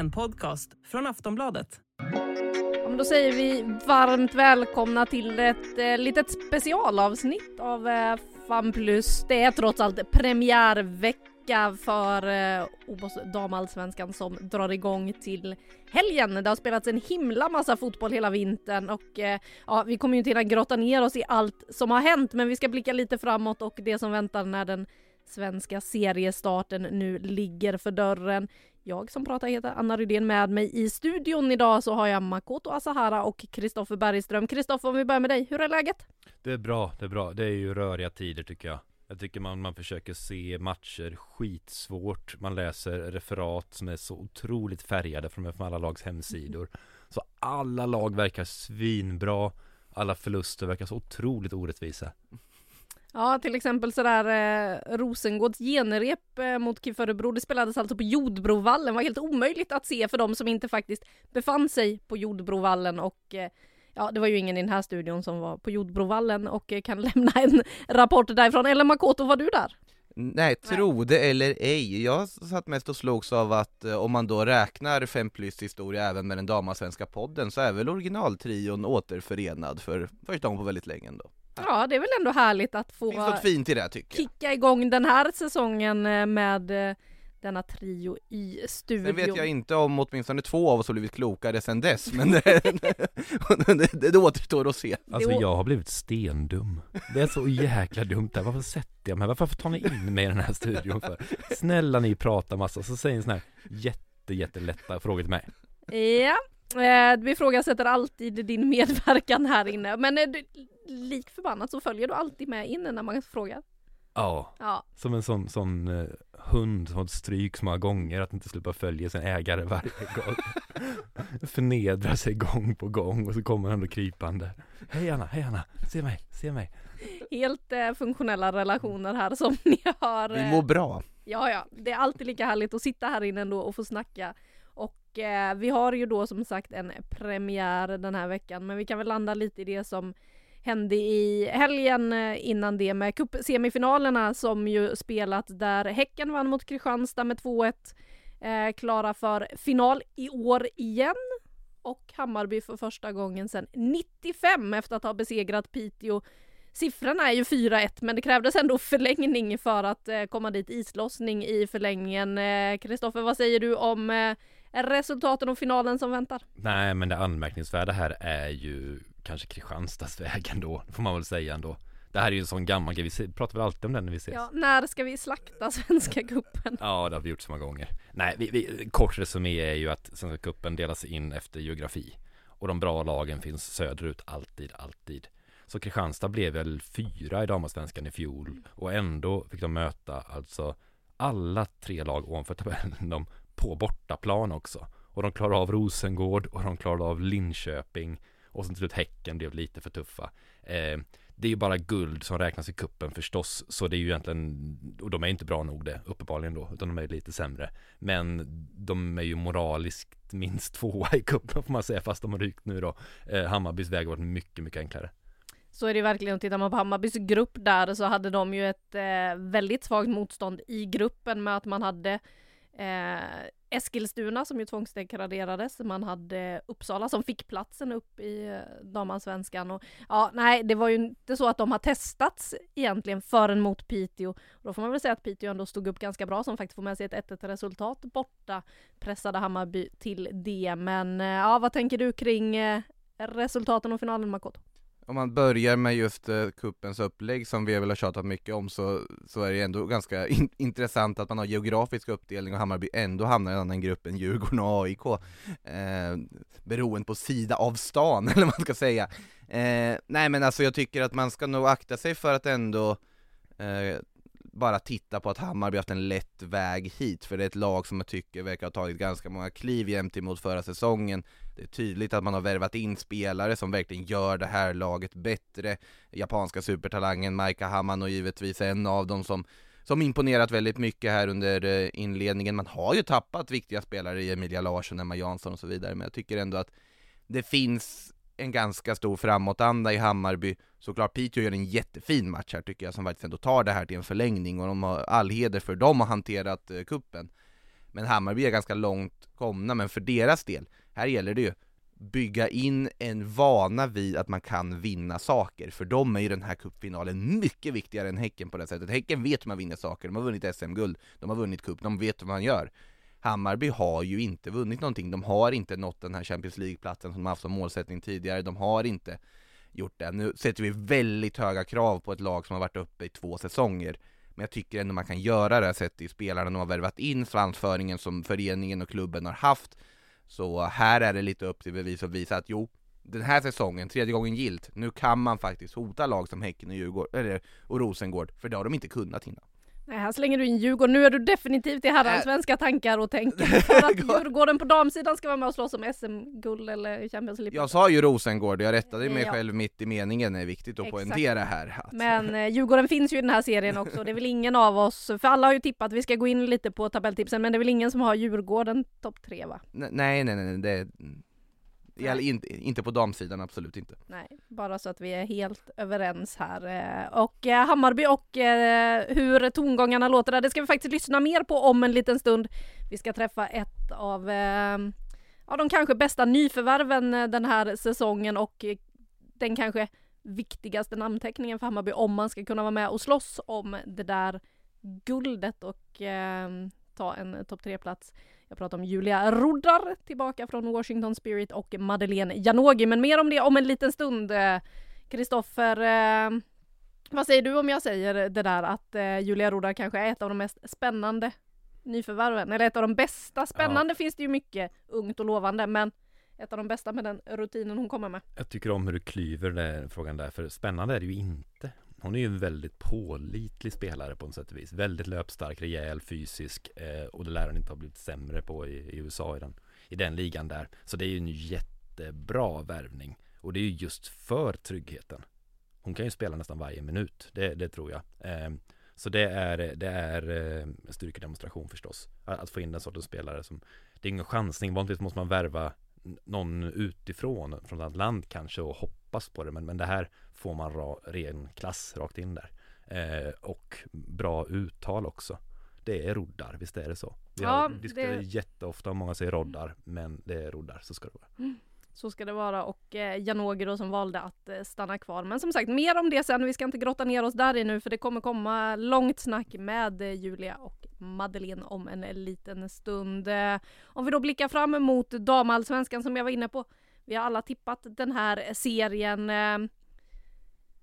En podcast från Aftonbladet. Då säger vi varmt välkomna till ett eh, litet specialavsnitt av eh, Fan Plus. Det är trots allt premiärvecka för eh, OBOS damallsvenskan som drar igång till helgen. Det har spelats en himla massa fotboll hela vintern och eh, ja, vi kommer ju inte hinna grotta ner oss i allt som har hänt, men vi ska blicka lite framåt och det som väntar när den svenska seriestarten nu ligger för dörren. Jag som pratar heter Anna Rydén. Med mig i studion idag så har jag Makoto Asahara och Kristoffer Bergström. Kristoffer, om vi börjar med dig, hur är läget? Det är bra, det är bra. Det är ju röriga tider tycker jag. Jag tycker man, man försöker se matcher skitsvårt. Man läser referat som är så otroligt färgade från, från alla lags hemsidor. Så alla lag verkar svinbra. Alla förluster verkar så otroligt orättvisa. Ja, till exempel sådär eh, Rosengårds genrep eh, mot KIF Örebro. Det spelades alltså på Jordbrovallen. Det var helt omöjligt att se för de som inte faktiskt befann sig på Jordbrovallen och eh, Ja, det var ju ingen i den här studion som var på Jordbrovallen och eh, kan lämna en rapport därifrån. Eller Makoto, var du där? Nej, tro det eller ej. Jag satt mest och slogs av att eh, om man då räknar 5 plus historia även med den damasvenska podden så är väl originaltrion återförenad för första gången på väldigt länge ändå. Ja, det är väl ändå härligt att få Finns något fint i det tycker jag. kicka igång den här säsongen eh, med eh, denna trio i studion. Sen vet jag inte om åtminstone två av oss har blivit klokare sen dess, men det, det, det, det återstår att se. Alltså jag har blivit stendum. Det är så jäkla dumt där. Varför sätter jag mig? Varför tar ni in mig i den här studion för? Snälla ni pratar massa, så säger ni såna här jätte, jättelätta frågor till mig. Ja, eh, vi ifrågasätter alltid din medverkan här inne. Men eh, du, lik förbannat så följer du alltid med in när man frågar. Ja, Ja, som en sån, sån eh, hund som har så många gånger att inte sluta följa sin ägare varje gång. Förnedrar sig gång på gång och så kommer han då krypande. Hej Anna, hej Anna, se mig, se mig. helt eh, funktionella relationer här som ni har. Vi eh, mår bra. Ja, ja, det är alltid lika härligt att sitta här inne ändå och få snacka. Och eh, vi har ju då som sagt en premiär den här veckan, men vi kan väl landa lite i det som hände i helgen eh, innan det med cupsemifinalerna som ju spelat där Häcken vann mot Kristianstad med 2-1. Eh, klara för final i år igen. Och Hammarby för första gången sedan 95 efter att ha besegrat Piteå Siffrorna är ju 4-1 men det krävdes ändå förlängning för att eh, komma dit. Islossning i förlängningen. Eh, vad säger du om eh, resultaten och finalen som väntar? Nej men det anmärkningsvärda här är ju kanske Kristianstads väg ändå, får man väl säga ändå. Det här är ju en sån gammal grej, vi pratar väl alltid om den när vi ses? Ja, när ska vi slakta Svenska cupen? Ja, det har vi gjort så många gånger. Nej, vi, vi, kort resumé är ju att Svenska cupen delas in efter geografi. Och de bra lagen finns söderut, alltid, alltid. Så Kristianstad blev väl fyra i damallsvenskan i fjol. Och ändå fick de möta alltså alla tre lag ovanför tabellen, de på bortaplan också. Och de klarade av Rosengård och de klarade av Linköping. Och sen till slut Häcken blev lite för tuffa. Eh, det är ju bara guld som räknas i kuppen förstås, så det är ju egentligen, och de är inte bra nog det, uppenbarligen då, utan de är lite sämre. Men de är ju moraliskt minst tvåa i kuppen får man säga, fast de har rykt nu då. Eh, Hammarbys väg har varit mycket, mycket enklare. Så är det verkligen, tittar man på Hammarbys grupp där så hade de ju ett eh, väldigt svagt motstånd i gruppen med att man hade eh, Eskilstuna som ju tvångsdegraderades. Man hade Uppsala som fick platsen upp i damansvenskan. damallsvenskan. Och ja, nej, det var ju inte så att de har testats egentligen förrän mot Piteå. Då får man väl säga att Piteå ändå stod upp ganska bra som faktiskt får med sig ett 1-1 resultat borta. Pressade Hammarby till det. Men eh, ja, vad tänker du kring eh, resultaten och finalen Makoto? Om man börjar med just eh, kuppens upplägg som vi väl har tjatat mycket om så, så är det ändå ganska in intressant att man har geografisk uppdelning och Hammarby ändå hamnar i en annan grupp än Djurgården och AIK eh, Beroende på sida av stan eller vad man ska säga. Eh, Nej men alltså jag tycker att man ska nog akta sig för att ändå eh, bara titta på att Hammarby haft en lätt väg hit, för det är ett lag som jag tycker verkar ha tagit ganska många kliv jämt emot förra säsongen. Det är tydligt att man har värvat in spelare som verkligen gör det här laget bättre. Japanska supertalangen Maika Hamano givetvis är en av dem som som imponerat väldigt mycket här under eh, inledningen. Man har ju tappat viktiga spelare i Emilia Larsson, Emma Jansson och så vidare, men jag tycker ändå att det finns en ganska stor framåtanda i Hammarby. Såklart Piteå gör en jättefin match här tycker jag, som faktiskt ändå tar det här till en förlängning och de har all heder för dem har hanterat eh, kuppen. Men Hammarby är ganska långt komna, men för deras del, här gäller det ju bygga in en vana vid att man kan vinna saker. För dem är ju den här cupfinalen mycket viktigare än Häcken på det sättet. Häcken vet hur man vinner saker, de har vunnit SM-guld, de har vunnit cup, de vet hur man gör. Hammarby har ju inte vunnit någonting, de har inte nått den här Champions League-platsen som de haft som målsättning tidigare, de har inte gjort det. Nu sätter vi väldigt höga krav på ett lag som har varit uppe i två säsonger. Men jag tycker ändå man kan göra det sett i spelarna de har värvat in, svansföringen som föreningen och klubben har haft. Så här är det lite upp till bevis och visa att jo, den här säsongen, tredje gången gilt, nu kan man faktiskt hota lag som Häcken och, Djurgård, eller, och Rosengård, för det har de inte kunnat innan. Nej, här slänger du in Djurgården. Nu är du definitivt i herrallsvenska tankar och tänker för att Djurgården på damsidan ska vara med och slåss om SM-guld eller Champions League. Jag sa ju Rosengård, jag rättade mig Ja. själv mitt i meningen, det är viktigt att Exakt. poängtera här. Att, Men eh, Djurgården finns ju i den här serien också. Det är väl ingen av oss, för alla har ju tippat, vi ska gå in lite på tabelltipsen, men det är väl ingen som har Djurgården topp tre va? nej, nej, nej, nej, det i alla- inte, på damsidan, absolut inte. Nej, bara så att vi är helt överens här. Eh, Och eh, Hammarby och eh, hur tongångarna låter där, det ska vi faktiskt lyssna mer på om en liten stund. Vi ska träffa ett av ja, de kanske bästa nyförvärven den här säsongen och den kanske viktigaste namnteckningen för Hammarby om man ska kunna vara med och slåss om det där guldet och eh, ta en topp tre-plats. Jag pratar om Julia Roddar tillbaka från Washington Spirit och Madeleine Janogy. Men mer om det om en liten stund. Eh, Kristoffer, eh, vad säger du om jag säger det där att eh, Julia Roddar kanske är ett av de mest spännande nyförvärven? Eller ett av de bästa. Spännande finns det ju mycket ungt och lovande men ett av de bästa med den rutinen hon kommer med. Jag tycker om hur du klyver den frågan där, för spännande är det ju inte. Hon är ju en väldigt pålitlig spelare på något sätt och vis. Väldigt löpstark, rejäl, fysisk eh, och det lär hon inte ha blivit sämre på i, i USA i den, i den ligan där. Så det är ju en jättebra värvning och det är ju just för tryggheten. Hon kan ju spela nästan varje minut, det, det tror jag. Eh, så det är, det är eh, styrkedemonstration förstås. Att, att få in den sortens spelare som, det är ingen chansning, vanligtvis måste man värva någon utifrån, från ett annat land kanske och hoppas på det. Men, men det här får man ra, ren klass rakt in där. Eh, och bra uttal också. Det är roddar, visst är det så? Vi Ja, har diskuterat det- jätteofta om många säger roddar, men det är roddar, så ska det vara. Så ska det vara och eh, Janogy då som valde att eh, stanna kvar. Men som sagt mer om det sen. Vi ska inte grotta ner oss där i nu för det kommer komma långt snack med eh, Julia och Madeleine om en liten stund. Eh, om vi då blickar fram emot damallsvenskan som jag var inne på. Vi har alla tippat den här serien.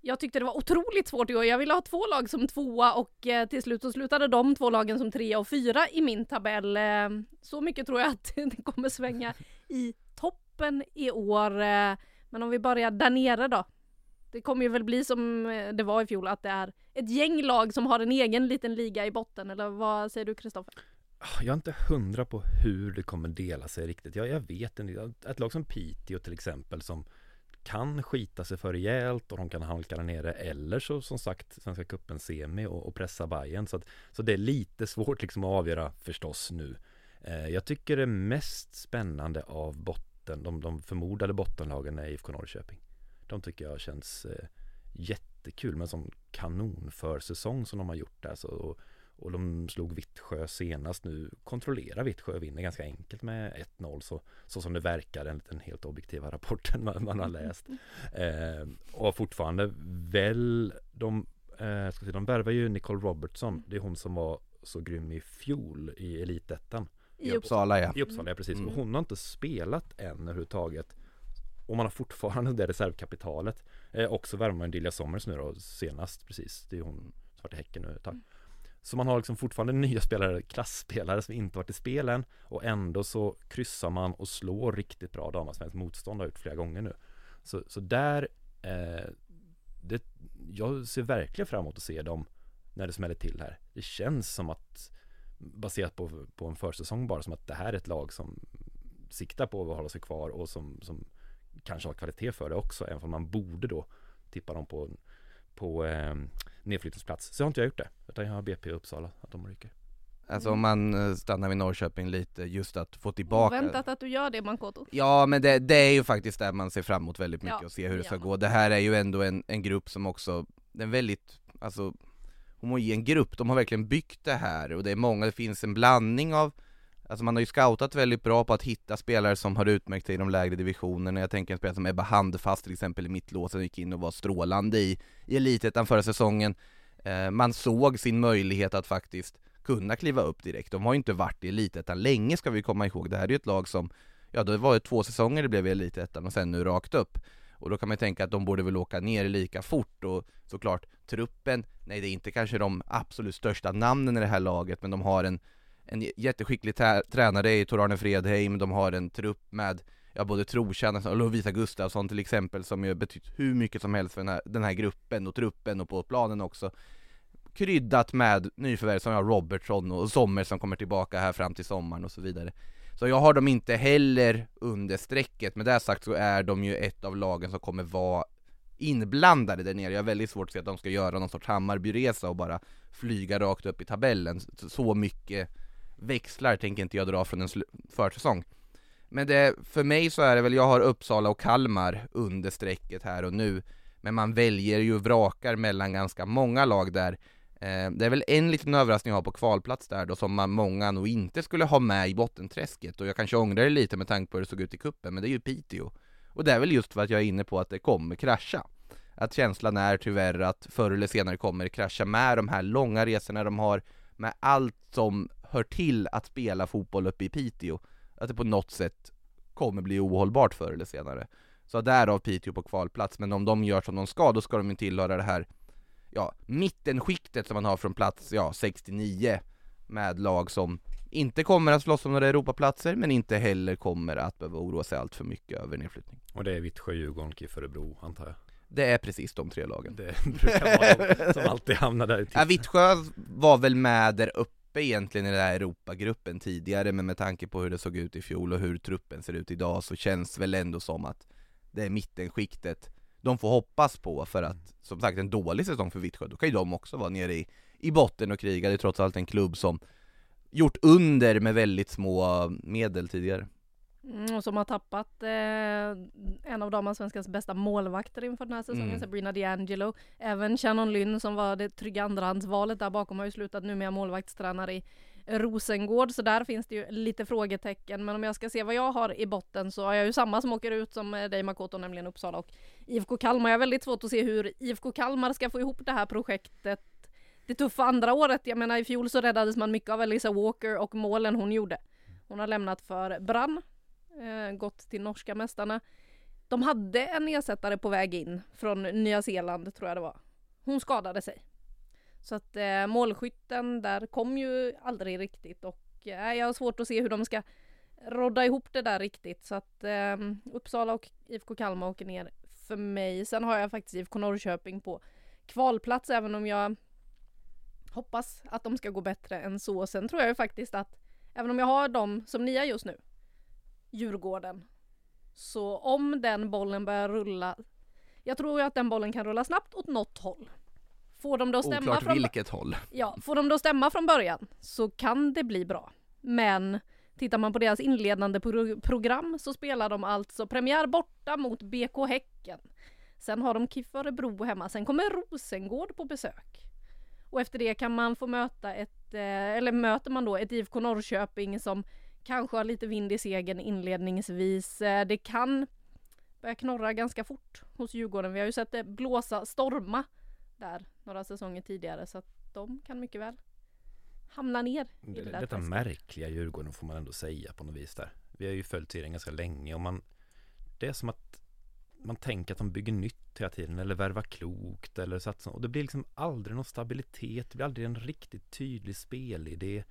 Jag tyckte det var otroligt svårt i år. Jag ville ha två lag som tvåa och eh, till slut så slutade de två lagen som trea och fyra i min tabell. Eh, så mycket tror jag att det kommer svänga i toppen i år. eh, Men om vi börjar där nere då. Det kommer ju väl bli som eh, det var i fjol att det är ett gäng lag som har en egen liten liga i botten eller vad säger du Kristoffer? Ah, jag är inte hundra på hur det kommer dela sig riktigt. Jag, jag vet inte. Ett lag som Piteå till exempel som kan skita sig för rejält och de kan halka där nere eller så som sagt Svenska cupen semi och, och pressa Bayern så, att, så det är lite svårt liksom att avgöra förstås nu. Eh, jag tycker det mest spännande av botten, de, de förmodade bottenlagen är IFK Norrköping. De tycker jag känns eh, jättekul med en sån kanon för säsong som de har gjort där. Så, och, och de slog Vittsjö senast nu. Kontrollerar Vittsjö och vinner ganska enkelt med 1-0 så, så som det verkar enligt den helt objektiva rapporten man, man har läst. Eh, och fortfarande väl de, eh, ska se, de värvar ju Nicole Robertson. Det är hon som var så grym i fjol i Elitettan. I I upp- Uppsala ja. I Uppsala, ja precis. Mm. Och hon har inte spelat än överhuvudtaget. Och man har fortfarande det reservkapitalet. Eh, och så värvar man Dilja Sommers nu då senast precis. Det är hon som varit i Häcken nu ett tag. Så man har liksom fortfarande nya spelare, klassspelare som inte varit i spel än. Och ändå så kryssar man och slår riktigt bra damallsvenskt motstånd har gjort flera gånger nu. Så, så där, eh, det, jag ser verkligen fram emot att se dem när det smäller till här. Det känns som att baserat på, på en försäsong bara som att det här är ett lag som siktar på att hålla sig kvar och som, som kanske har kvalitet för det också även om man borde då tippa dem på, på eh, nedflyttningsplats. Så har inte jag gjort det utan jag har BP i Uppsala att de ryker. Alltså om man eh, stannar vid Norrköping lite, just att få tillbaka Oväntat att du gör det Mankoto. Ja men det, det är ju faktiskt där man ser fram emot väldigt mycket Ja, och se hur det ska ja. gå. Det här är ju ändå en, en grupp som också, en väldigt, alltså homogen grupp, de har verkligen byggt det här och det är många, det finns en blandning av Alltså man har ju scoutat väldigt bra på att hitta spelare som har utmärkt sig i de lägre divisionerna. Jag tänker en spelare som Ebba Handfast till exempel i mittlåsen, gick in och var strålande i, i elitettan förra säsongen. Eh, man såg sin möjlighet att faktiskt kunna kliva upp direkt. De har ju inte varit i elitettan länge ska vi komma ihåg. Det här är ju ett lag som, ja det var ju två säsonger det blev i elitettan och sen nu rakt upp. Och då kan man ju tänka att de borde väl åka ner lika fort och såklart truppen, nej det är inte kanske de absolut största namnen i det här laget men de har en, en jätteskicklig tränare i Tor-Arne Fredheim, de har en trupp med ja, både trotjänare och Lovisa Gustafsson till exempel som ju betytt hur mycket som helst för den här, den här gruppen och truppen och på planen också kryddat med nyförvärv som jag Robertson och Sommer som kommer tillbaka här fram till sommaren och så vidare så jag har dem inte heller under strecket, med det sagt så är de ju ett av lagen som kommer vara inblandade där nere. Jag har väldigt svårt att se att de ska göra någon sorts Hammarbyresa och bara flyga rakt upp i tabellen. Så mycket växlar tänker inte jag dra från en försäsong. Men det, för mig så är det väl, jag har Uppsala och Kalmar under strecket här och nu. Men man väljer ju vrakar mellan ganska många lag där. Eh, det är väl en liten överraskning jag har på kvalplats där då som man många nog inte skulle ha med i bottenträsket och jag kanske ångrar det lite med tanke på hur det såg ut i kuppen men det är ju Piteå. Och det är väl just för att jag är inne på att det kommer krascha. Att känslan är tyvärr att förr eller senare kommer det krascha med de här långa resorna de har, med allt som hör till att spela fotboll uppe i Piteå. Att det på något sätt kommer bli ohållbart förr eller senare. Så därav Piteå på kvalplats, men om de gör som de ska, då ska de ju tillhöra det här ja, mittenskiktet som man har från plats ja, 69 med lag som inte kommer att slåss om några Europaplatser men inte heller kommer att behöva oroa sig allt för mycket över nedflyttning. Och det är Vittsjö, Djurgården, KIF Örebro antar jag? Det är precis de tre lagen. Det brukar vara de som alltid hamnar där. Ja, Vittsjö var väl med där uppe egentligen i den här Europagruppen tidigare men med tanke på hur det såg ut i fjol och hur truppen ser ut idag så känns väl ändå som att det är mittenskiktet de får hoppas på för att, som sagt en dålig säsong för Vittsjö, då kan ju de också vara nere i, i botten och kriga, det är trots allt en klubb som gjort under med väldigt små medel tidigare. Mm, och som har tappat eh, en av damallsvenskans bästa målvakter inför den här säsongen, mm. Sabrina D'Angelo. Även Shannon Lynn som var det trygga andrahandsvalet där bakom har ju slutat nu med målvaktstränare i Rosengård, så där finns det ju lite frågetecken. Men om jag ska se vad jag har i botten så har jag ju samma som åker ut som dig Makoto, nämligen Uppsala och IFK Kalmar. Jag har väldigt svårt att se hur IFK Kalmar ska få ihop det här projektet det tuffa andra året. Jag menar i fjol så räddades man mycket av Elisa Walker och målen hon gjorde. Hon har lämnat för Brann, eh, Eh, gått till norska mästarna. De hade en ersättare på väg in från Nya Zeeland tror jag det var. Hon skadade sig. Så att eh, målskytten där kom ju aldrig riktigt och eh, jag har svårt att se hur de ska rodda ihop det där riktigt så att eh, Uppsala och IFK Kalmar åker ner för mig. Sen har jag faktiskt IFK Norrköping på kvalplats även om jag hoppas att de ska gå bättre än så. Sen tror jag ju faktiskt att även om jag har dem som nia just nu, Djurgården, så om den bollen börjar rulla, jag tror ju att den bollen kan rulla snabbt åt något håll. Får de då stämma Oklart från vilket håll. Ja, får de då stämma från början så kan det bli bra. Men tittar man på deras inledande pro program så spelar de alltså premiär borta mot BK Häcken. Sen har de KIF Örebro hemma, sen kommer Rosengård på besök. Och efter det kan man få möta ett, eh, eller möter man då ett IFK Norrköping som kanske har lite vind i segern inledningsvis. Eh, det kan börja knorra ganska fort hos Djurgården. Vi har ju sett det blåsa, storma där några säsonger tidigare så att de kan mycket väl hamna ner i det, det där Detta träsket. märkliga Djurgården får man ändå säga på något vis där. Vi har ju följt serien ganska länge och man Det är som att man tänker att de bygger nytt hela tiden eller värvar klokt eller satsar och det blir liksom aldrig någon stabilitet, det blir aldrig en riktigt tydlig spelidé.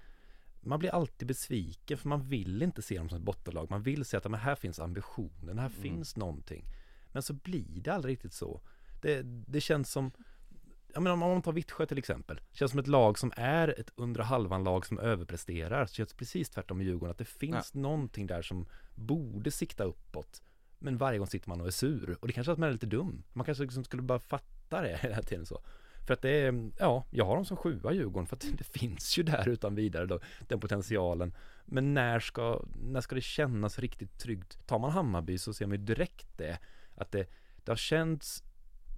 Man blir alltid besviken för man vill inte se dem som ett bottenlag. Man vill se att men här finns ambitionen, här mm. finns någonting. Men så blir det aldrig riktigt så. Det, det känns som ja, men om man tar Vittsjö till exempel, känns som ett lag som är ett under halvan-lag som överpresterar, så känns precis tvärtom i Djurgården, att det finns ja. någonting där som borde sikta uppåt. Men varje gång sitter man och är sur, och det kanske är att man är lite dum. Man kanske liksom skulle bara fatta det hela tiden så. För att det är, ja, jag har dem som sjua Djurgården, för att det finns ju där utan vidare då, den potentialen. Men när ska, när ska det kännas riktigt tryggt? Tar man Hammarby så ser man ju direkt det, att det, det har känts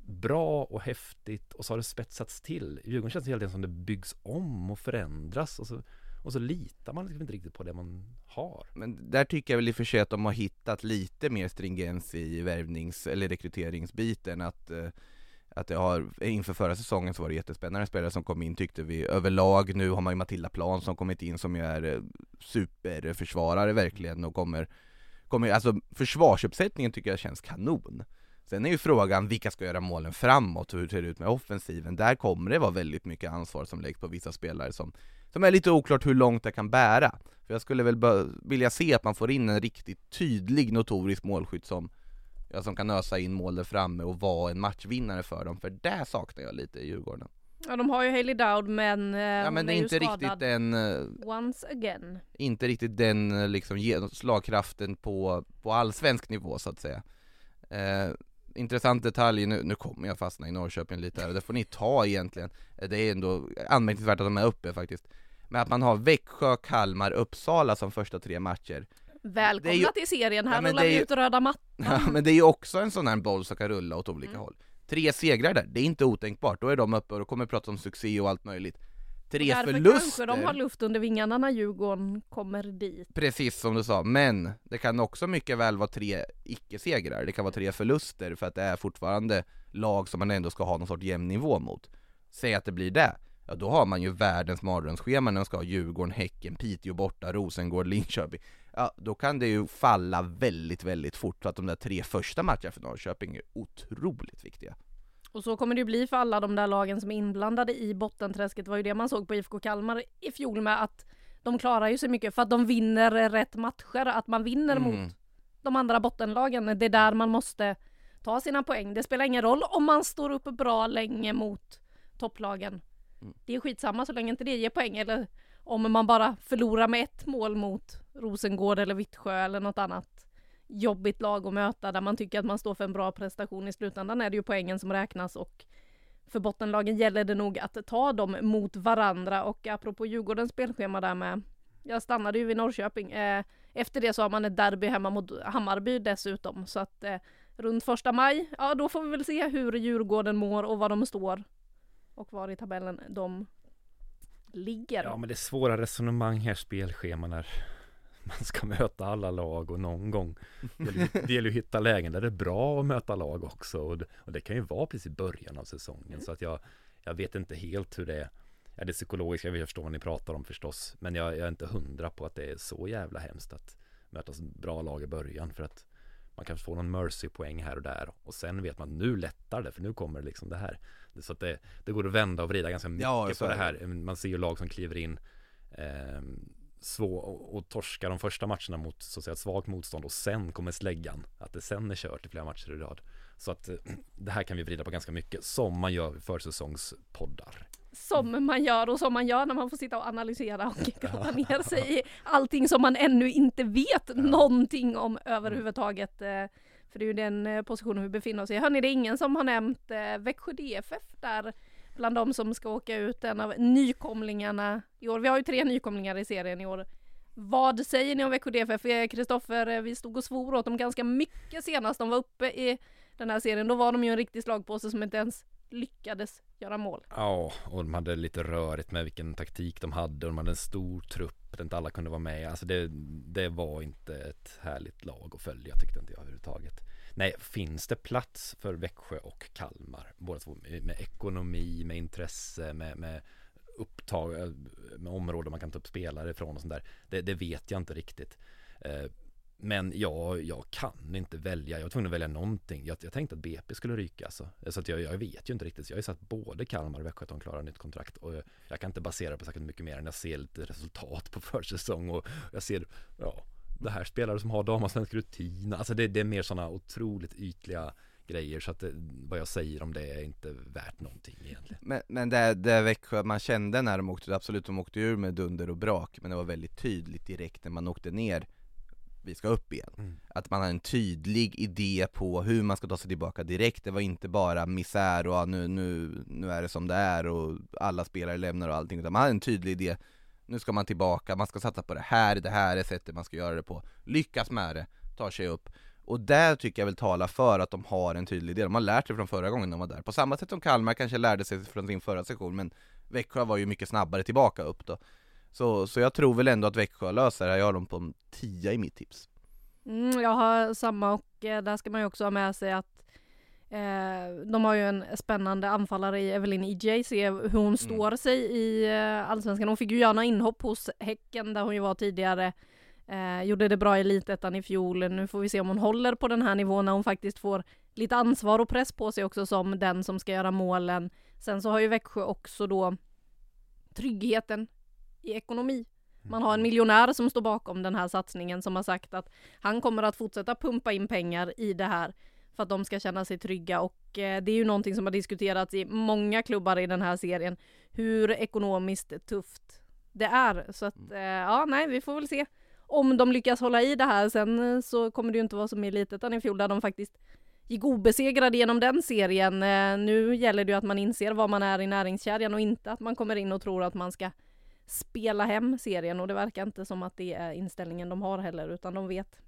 bra och häftigt och så har det spetsats till. I Djurgården känns det hela tiden som det byggs om och förändras och så, och så litar man liksom inte riktigt på det man har. Men där tycker jag väl i och för sig att de har hittat lite mer stringens i värvnings eller rekryteringsbiten att eh, att det har, inför förra säsongen så var det jättespännande spelare som kom in tyckte vi överlag. Nu har man ju Matilda Plan som kommit in som ju är eh, superförsvarare verkligen och kommer, kommer alltså försvarsuppsättningen tycker jag känns kanon. Sen är ju frågan vilka ska göra målen framåt och hur ser det ut med offensiven? Där kommer det vara väldigt mycket ansvar som läggs på vissa spelare som, som är lite oklart hur långt det kan bära. För jag skulle väl vilja se att man får in en riktigt tydlig notorisk målskytt som ja, som kan ösa in mål där framme och vara en matchvinnare för dem, för det saknar jag lite i Djurgården. Ja de har ju Hailey Dowd men, eh, ja, men det är, inte riktigt den uh, Once again. Inte riktigt den eh, liksom slagkraften på, på allsvensk nivå så att säga. Eh, Intressant detalj, nu, nu kommer jag fastna i Norrköping lite här, det får ni ta egentligen. Det är ändå anmärkningsvärt att de är uppe faktiskt. Men att man har Växjö, Kalmar, Uppsala som första tre matcher Välkomna ju... till serien, här ja, rullar vi ju... ut röda mattan. Ja men det är ju också en sån här boll som kan rulla åt olika mm. håll. Tre segrar där, det är inte otänkbart, då är de uppe och då kommer prata om succé och allt möjligt. Tre Därför förluster. kanske de har luft under vingarna när Djurgården kommer dit. Precis som du sa, men det kan också mycket väl vara tre icke-segrar, det kan vara tre förluster för att det är fortfarande lag som man ändå ska ha någon sorts jämn nivå mot. Säg att det blir det, ja då har man ju världens mardrömsschema när de ska ha Djurgården, Häcken, Piteå borta, Rosengård, Linköping ja, då kan det ju falla väldigt, väldigt fort. Så att de där tre första matcherna för Norrköping är otroligt viktiga. Och så kommer det ju bli för alla de där lagen som är inblandade i bottenträsket. Det var ju det man såg på IFK Kalmar i fjol med att de klarar ju sig mycket för att de vinner rätt matcher. Att man vinner mm. mot de andra bottenlagen. Det är där man måste ta sina poäng. Det spelar ingen roll om man står upp bra länge mot topplagen. Mm. Det är skitsamma så länge inte det ger poäng. Eller om man bara förlorar med ett mål mot Rosengård eller Vittsjö eller något annat jobbigt lag att möta där man tycker att man står för en bra prestation i slutändan är det ju poängen som räknas och för bottenlagen gäller det nog att ta dem mot varandra och apropå Djurgårdens spelschema där med jag stannade ju vid Norrköping. Eh, efter det så har man ett derby hemma mot Hammarby dessutom så att eh, runt första maj, ja då får vi väl se hur Djurgården mår och var de står och var i tabellen de ligger. Ja men det är svåra resonemang här spelschema när man ska möta alla lag och någon gång Det gäller ju att hitta lägen där det är bra att möta lag också och det, och det kan ju vara precis i början av säsongen mm. så att jag Jag vet inte helt hur det är Ja det psykologiska, jag förstår vad ni pratar om förstås Men jag, jag är inte hundra på att det är så jävla hemskt att möta bra lag i början för att man kanske får någon mercy-poäng här och där och sen vet man att nu lättar det för nu kommer liksom det här. Så att det, det går att vända och vrida ganska mycket ja, på det här. Man ser ju lag som kliver in eh, svår och torska de första matcherna mot så att säga svagt motstånd och sen kommer släggan att det sen är kört i flera matcher i rad. Så att eh, det här kan vi vrida på ganska mycket som man gör för säsongspoddar som man gör och som man gör när man får sitta och analysera och grotta ner sig i allting som man ännu inte vet någonting om överhuvudtaget. Eh, för det är ju den eh, positionen vi befinner oss i. Hörni, det är ingen som har nämnt Växjö DFF där bland de som ska åka ut, en av nykomlingarna i år. Vi har ju tre nykomlingar i serien i år. Vad säger ni om Växjö DFF? Kristoffer, eh, vi stod och svor åt dem ganska mycket senast de var uppe i den här serien. Då var de ju en riktig slagpåse som inte ens lyckades göra mål. Ja, och de hade lite rörigt med vilken taktik de hade och de hade en stor trupp där inte alla kunde vara med. Alltså det, det var inte ett härligt lag att följa tyckte inte jag överhuvudtaget. Nej, finns det plats för Växjö och Kalmar? Båda två med ekonomi, med intresse, med, med upptag, eh, med områden man kan ta upp spelare ifrån och sånt där. Det, det vet jag inte riktigt. Eh, men jag, jag kan inte välja, jag var tvungen att välja någonting. Jag, jag tänkte att BP skulle ryka alltså. Så att jag, jag vet ju inte riktigt. Så jag har ju satt både Kalmar och Växjö att de klarar nytt kontrakt. Och jag, jag kan inte basera på särskilt mycket mer än jag ser lite resultat på försäsong och jag ser, ja, det här spelare som har damallsvensk rutin. Alltså det, det är mer sådana otroligt ytliga grejer så att det, vad jag säger om det är inte värt någonting egentligen. Men, men det, det Växjö man kände när de åkte, absolut de åkte ur med dunder och brak, men det var väldigt tydligt direkt när man åkte ner vi ska upp igen. Mm. Att man har en tydlig idé på hur man ska ta sig tillbaka direkt, det var inte bara misär och nu, nu, nu är det som det är och alla spelare lämnar och allting, utan man hade en tydlig idé nu ska man tillbaka, man ska satsa på det här, det här är sättet man ska göra det på. Lyckas med det, tar sig upp. Och där tycker jag väl tala för att de har en tydlig idé, de har lärt sig från förra gången de var där. På samma sätt som Kalmar kanske lärde sig från sin förra session, men Växjö var ju mycket snabbare tillbaka upp då. Så, så jag tror väl ändå att Växjö löser det här, jag har dem på en 10 i mitt tips. Mm, jag har samma och eh, där ska man ju också ha med sig att eh, de har ju en spännande anfallare i Evelyn EJ, se hur hon står sig i eh, Allsvenskan. Hon fick ju göra några inhopp hos Häcken där hon ju var tidigare. Eh, gjorde det bra i Elitettan i fjol. Nu får vi se om hon håller på den här nivån när hon faktiskt får lite ansvar och press på sig också som den som ska göra målen. Sen så har ju Växjö också då tryggheten i ekonomi. Man har en miljonär som står bakom den här satsningen som har sagt att han kommer att fortsätta pumpa in pengar i det här för att de ska känna sig trygga och eh, det är ju någonting som har diskuterats i många klubbar i den här serien hur ekonomiskt tufft det är. Så att eh, ja, nej, vi får väl se om de lyckas hålla i det här. Sen eh, så kommer det ju inte vara som i Elitettan i fjol där de faktiskt gick obesegrade genom den serien. Nu gäller det ju att man inser vad man är i näringskedjan och inte att man kommer in och tror att man ska spela hem serien och det verkar inte som att det är inställningen de har heller utan de vet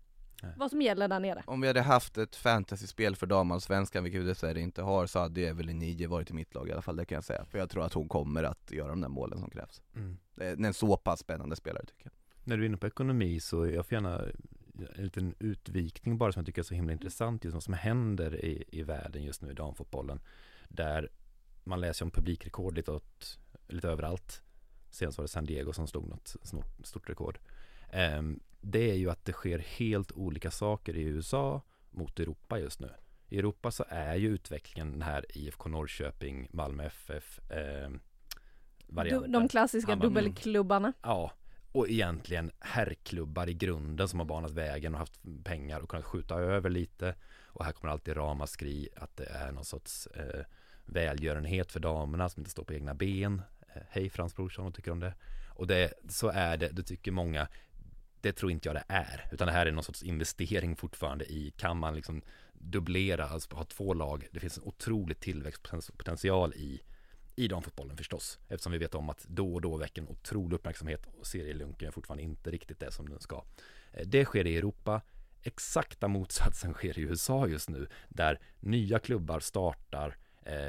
Nej. vad som gäller där nere. Om vi hade haft ett fantasyspel för damallsvenskan, vilket vi dessvärre inte har, så hade Evelyn Nije varit i mitt lag i alla fall, det kan jag säga. För jag tror att hon kommer att göra de där målen som krävs. Mm. Det är en så pass spännande spelare tycker jag. När du är inne på ekonomi så jag får gärna en liten utvikning bara som jag tycker är så himla intressant just vad som händer i, i världen just nu i damfotbollen. Där man läser om publikrekord lite, åt, lite överallt. Senast var det San Diego som slog något stort rekord. Ehm, det är ju att det sker helt olika saker i USA mot Europa just nu. I Europa så är ju utvecklingen den här IFK Norrköping, Malmö FF ehm, varianten. de klassiska Hammarby. dubbelklubbarna. Ja, och egentligen herrklubbar i grunden som har banat vägen och haft pengar och kunnat skjuta över lite. Och här kommer alltid ramaskri att det är någon sorts eh, välgörenhet för damerna som inte står på egna ben. Eh, hej Frans Brorsson, vad tycker du om det? Och det, så är det, det tycker många. Det tror inte jag det är, utan det här är någon sorts investering fortfarande i, kan man liksom dubblera, alltså ha två lag, det finns en otrolig tillväxtpotential i i damfotbollen förstås, eftersom vi vet om att då och då väcker en otrolig uppmärksamhet och serielunken är fortfarande inte riktigt det som den ska. Eh, det sker i Europa, exakta motsatsen sker i USA just nu, där nya klubbar startar eh,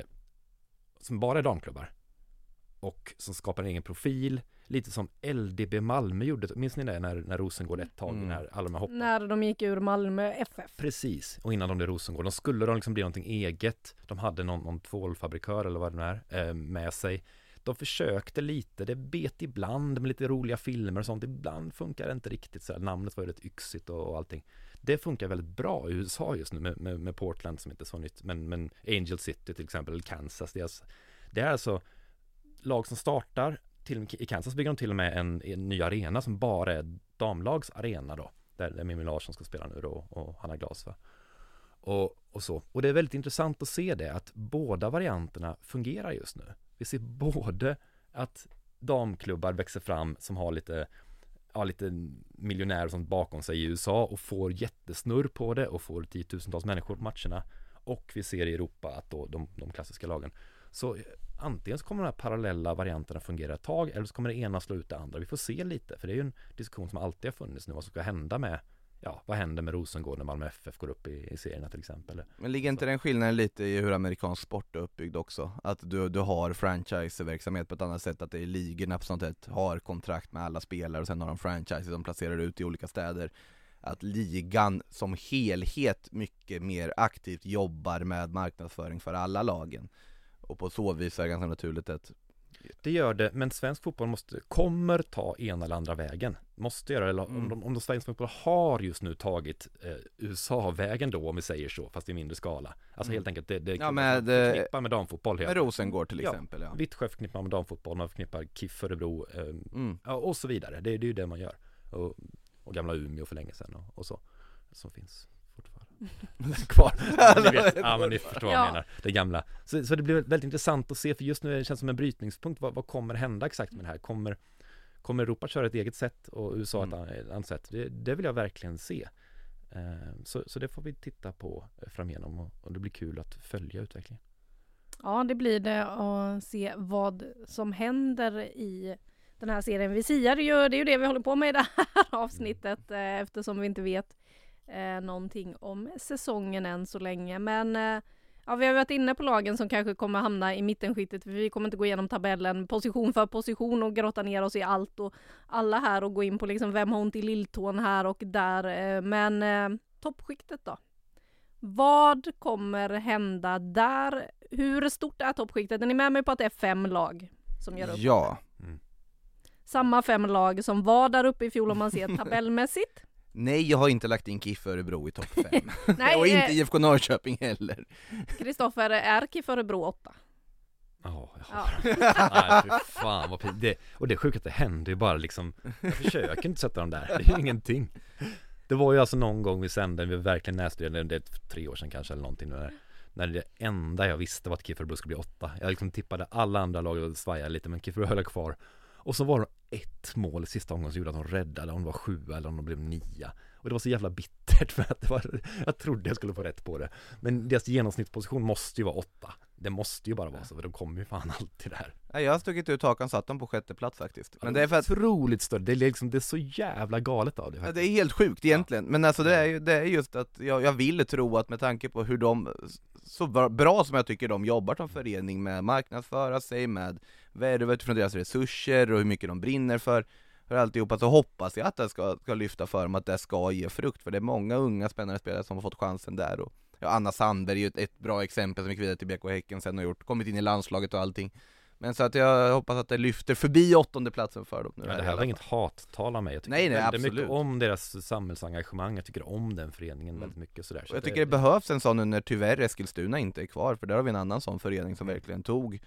som bara är damklubbar och som skapar en egen profil, lite som LDB Malmö gjorde, minns ni det när, när Rosengård ett tag, Mm. när alla de här hoppen När de gick ur Malmö FF. Precis, och innan de blev Rosengård, de skulle de liksom bli någonting eget. De hade någon, någon tvålfabrikör eller vad det nu är eh, med sig. De försökte lite, det bet ibland med lite roliga filmer och sånt. Ibland funkar det inte riktigt så här. Namnet var ju rätt yxigt och, och allting. Det funkar väldigt bra i USA just nu med, med, med Portland som inte är så nytt. Men, men Angel City till exempel, eller Kansas. Det är, alltså, det är alltså lag som startar. Till, I Kansas bygger de till och med en, en ny arena som bara är damlags arena då. Där, där Mimmi Larsson ska spela nu då och Hanna Glas va? Och, och så. Och det är väldigt intressant att se det att båda varianterna fungerar just nu. Vi ser både att damklubbar växer fram som har lite ja, lite miljonärer och sånt bakom sig i USA och får jättesnurr på det och får tiotusentals människor på matcherna. Och vi ser i Europa att då de, de klassiska lagen. Så antingen så kommer de här parallella varianterna fungera ett tag eller så kommer det ena slå ut det andra. Vi får se lite, för det är ju en diskussion som alltid har funnits nu vad som ska hända med Ja, vad händer med Rosengård när Malmö FF går upp i, i serierna till exempel? Men ligger inte den skillnaden lite i hur amerikansk sport är uppbyggd också? Att du, du har franchiseverksamhet på ett annat sätt, att det är ligorna på sånt sätt har kontrakt med alla spelare och sen har de franchises som placerar ut i olika städer Att ligan som helhet mycket mer aktivt jobbar med marknadsföring för alla lagen Och på så vis är det ganska naturligt att Det gör det, men svensk fotboll måste, kommer ta ena eller andra vägen. Måste göra det, eller om, Mm. de, om de svensk fotboll har just nu tagit eh, USA-vägen då, om vi säger så, fast i mindre skala. Alltså Mm. helt enkelt, det, det Ja, med, förknippar med damfotboll med Rosengård till Ja. exempel ja, Vittsjö förknippar med damfotboll, man förknippar KIF Örebro, eh, mm. ja, och så vidare. Det, det är ju det man gör. Och, och gamla Umeå för länge sedan och, och så, som finns kvar. ni vet, ja men ni förstår vad jag Ja. menar. Det gamla. Så, så det blir väldigt intressant att se, för just nu det känns som en brytningspunkt. Vad, vad kommer hända exakt med det här? Kommer, kommer Europa köra ett eget sätt och USA Mm. ett, an- ett annat sätt? Det, det vill jag verkligen se. Eh, Så, så det får vi titta på framigenom och, och det blir kul att följa utvecklingen. Ja, det blir det och se vad som händer i den här serien. Vi siar ju, det är ju det vi håller på med i det här avsnittet eh, eftersom vi inte vet eh, någonting om säsongen än så länge. Men eh, Ja, vi har varit inne på lagen som kanske kommer hamna i mittenskiktet, för vi kommer inte gå igenom tabellen position för position och grotta ner oss i allt och alla här och gå in på liksom vem har ont i lilltån här och där. eh, Men eh, toppskiktet då? Vad kommer hända där? Hur stort är toppskiktet? Är ni med mig på att det är fem lag som gör upp? Ja, Samma fem lag som var där uppe i fjol om man ser tabellmässigt? Nej jag har inte lagt in KIF Örebro i topp 5 Nej, Och inte eh, IFK Norrköping heller. Kristoffer, är KIF Örebro åtta? Ja, Ja. Nej, fan vad pin- det, Och det är sjukt att det händer ju bara liksom Jag försöker inte sätta dem där, det är ju ingenting. Det var ju alltså någon gång vi sände, vi verkligen näsdelen, det är tre år sedan kanske eller någonting när, när det enda jag visste var att KIF Örebro skulle bli åtta. Jag liksom tippade alla andra lag och svajade lite men KIF Örebro höll kvar. Och så var det ett mål sista omgången som gjorde att de räddade, om det var sjua eller om de blev nia. Och det var så jävla bittert för att det var, jag trodde jag skulle få rätt på det. Men deras genomsnittsposition måste ju vara åtta. Det måste ju bara vara så, för de kommer ju fan alltid där. Jag har stuckit ut hakan satt dem på sjätte plats faktiskt. Men det är för att Otroligt större, det är liksom, det är så jävla galet av det Ja, faktiskt. det är helt sjukt egentligen, men alltså det är, det är just att jag, jag vill tro att med tanke på hur de, så bra- som jag tycker de jobbar som förening med marknadsföra sig, med värva utifrån deras resurser och hur mycket de brinner för, för alltihopa, så hoppas jag att det ska, ska lyfta för dem, att det ska ge frukt, för det är många unga spännande spelare som har fått chansen där och ja, Anna Sandberg är ju ett, ett bra exempel som gick vidare till BK Häcken sen och gjort, kommit in i landslaget och allting. Men så att jag hoppas att det lyfter förbi åttonde platsen för dem nu Ja, det här var inget hattal av mig, jag tycker Nej, nej, väldigt absolut. mycket om deras samhällsengagemang, jag tycker om den föreningen Mm. väldigt mycket sådär så Och jag tycker det behövs en sån nu när tyvärr Eskilstuna inte är kvar, för där har vi en annan sån förening som verkligen tog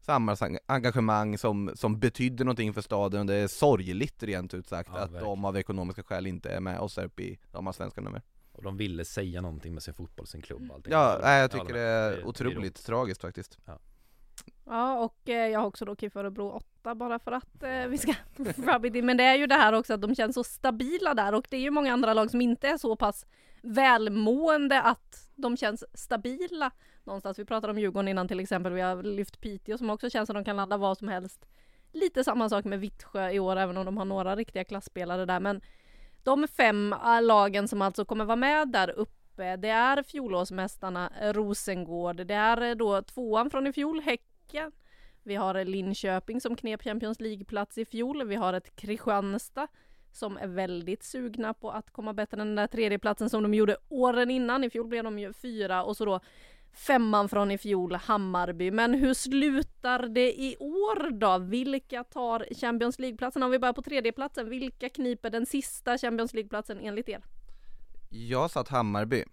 samhällsengagemang som, som betydde någonting för staden och det är sorgligt rent ut sagt Ja, att verkligen. de av ekonomiska skäl inte är med oss här uppe i damallsvenskan nummer. Och de ville säga någonting med sin fotboll, sin klubb och allting Ja, nej, jag håller tycker det är det otroligt roligt. tragiskt faktiskt. Ja, och eh, jag har också då KIF Örebro 8 bara för att eh, vi ska rub it in. Men det är ju det här också att de känns så stabila där och det är ju många andra lag som inte är så pass välmående att de känns stabila någonstans. Vi pratade om Djurgården innan till exempel. Vi har lyft Piteå som också känns som de kan ladda vad som helst. Lite samma sak med Vittsjö i år även om de har några riktiga klassspelare där. Men de fem äh, lagen som alltså kommer vara med där uppe det är fjolårsmästarna eh, Rosengård. Det är eh, då tvåan från i fjol, Häcken. Vi har eh, Linköping som knep Champions League-plats i fjol. Vi har ett Kristianstad som är väldigt sugna på att komma bättre än den där tredjeplatsen som de gjorde åren innan. I fjol blev de ju fyra och så då femman från i fjol, Hammarby. Men hur slutar det i år då? Vilka tar Champions League-platsen? Om vi börjar på tredjeplatsen, vilka kniper den sista Champions League-platsen enligt er? Jag satt Hammarby,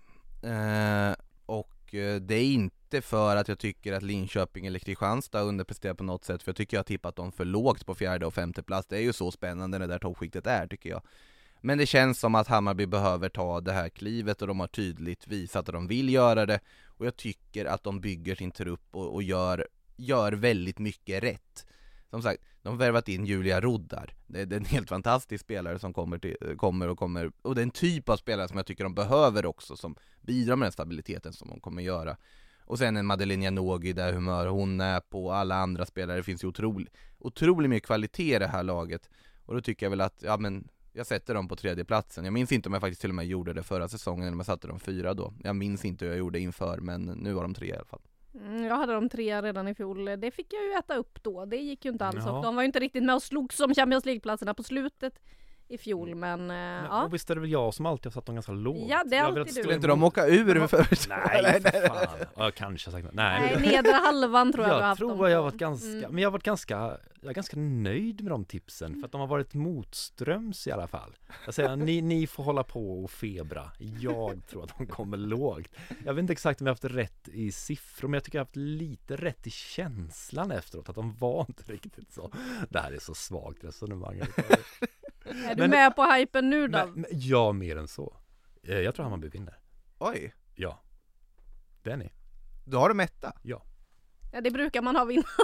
eh, och eh, det är inte för att jag tycker att Linköping eller Kristianstad underpresterar på något sätt, för jag tycker jag har tippat dem för lågt på fjärde och femte plats. Det är ju så spännande det där toppskiktet är tycker jag. Men det känns som att Hammarby behöver ta det här klivet och de har tydligt visat att de vill göra det. Och jag tycker att de bygger sin trupp och, och gör, gör väldigt mycket rätt. Som sagt, de har värvat in Julia Roddar. Det är, det är en helt fantastisk spelare som kommer, till, kommer och kommer, och det är en typ av spelare som jag tycker de behöver också, som bidrar med den stabiliteten som de kommer göra. Och sen en Madeleine Janogy, där humör hon är på, alla andra spelare, det finns ju otroligt, otroligt mycket kvalitet i det här laget. Och då tycker jag väl att, ja men, jag sätter dem på tredje platsen. Jag minns inte om jag faktiskt till och med gjorde det förra säsongen, eller om jag satte dem fyra då. Jag minns inte hur jag gjorde inför, men nu var de tre i alla fall. Mm, jag hade de tre redan i fjol. Det fick jag ju äta upp då. Det gick ju inte alls. Ja. De var ju inte riktigt med och slogs om Champions League-platserna på slutet i fjol. Men, eh, Men, ja. och visst är det väl jag som alltid har satt dem ganska lågt? Ja, det är Jag alltid du. Skulle inte de åka ur? För... Nej, för fan. Ja, Jag kanske har sagt. Nej, Nej, nedre halvan tror jag, du har jag haft tror dem att jag har varit ganska, Mm. men jag har varit ganska, jag är ganska nöjd med de tipsen för att de har varit motströms i alla fall. Jag säger, ni, ni får hålla på och febra. Jag tror att de kommer lågt. Jag vet inte exakt om jag har haft rätt i siffror, men jag tycker jag har haft lite rätt i känslan efteråt, att de var inte riktigt så. Det här är så svagt resonemang. Är du Men- med på hypen nu då? Men, men, ja, mer än så. Eh, Jag tror Hammarby vinner. Oj, Ja. Det är ni. då har de etta. Ja, det brukar man ha vinnat.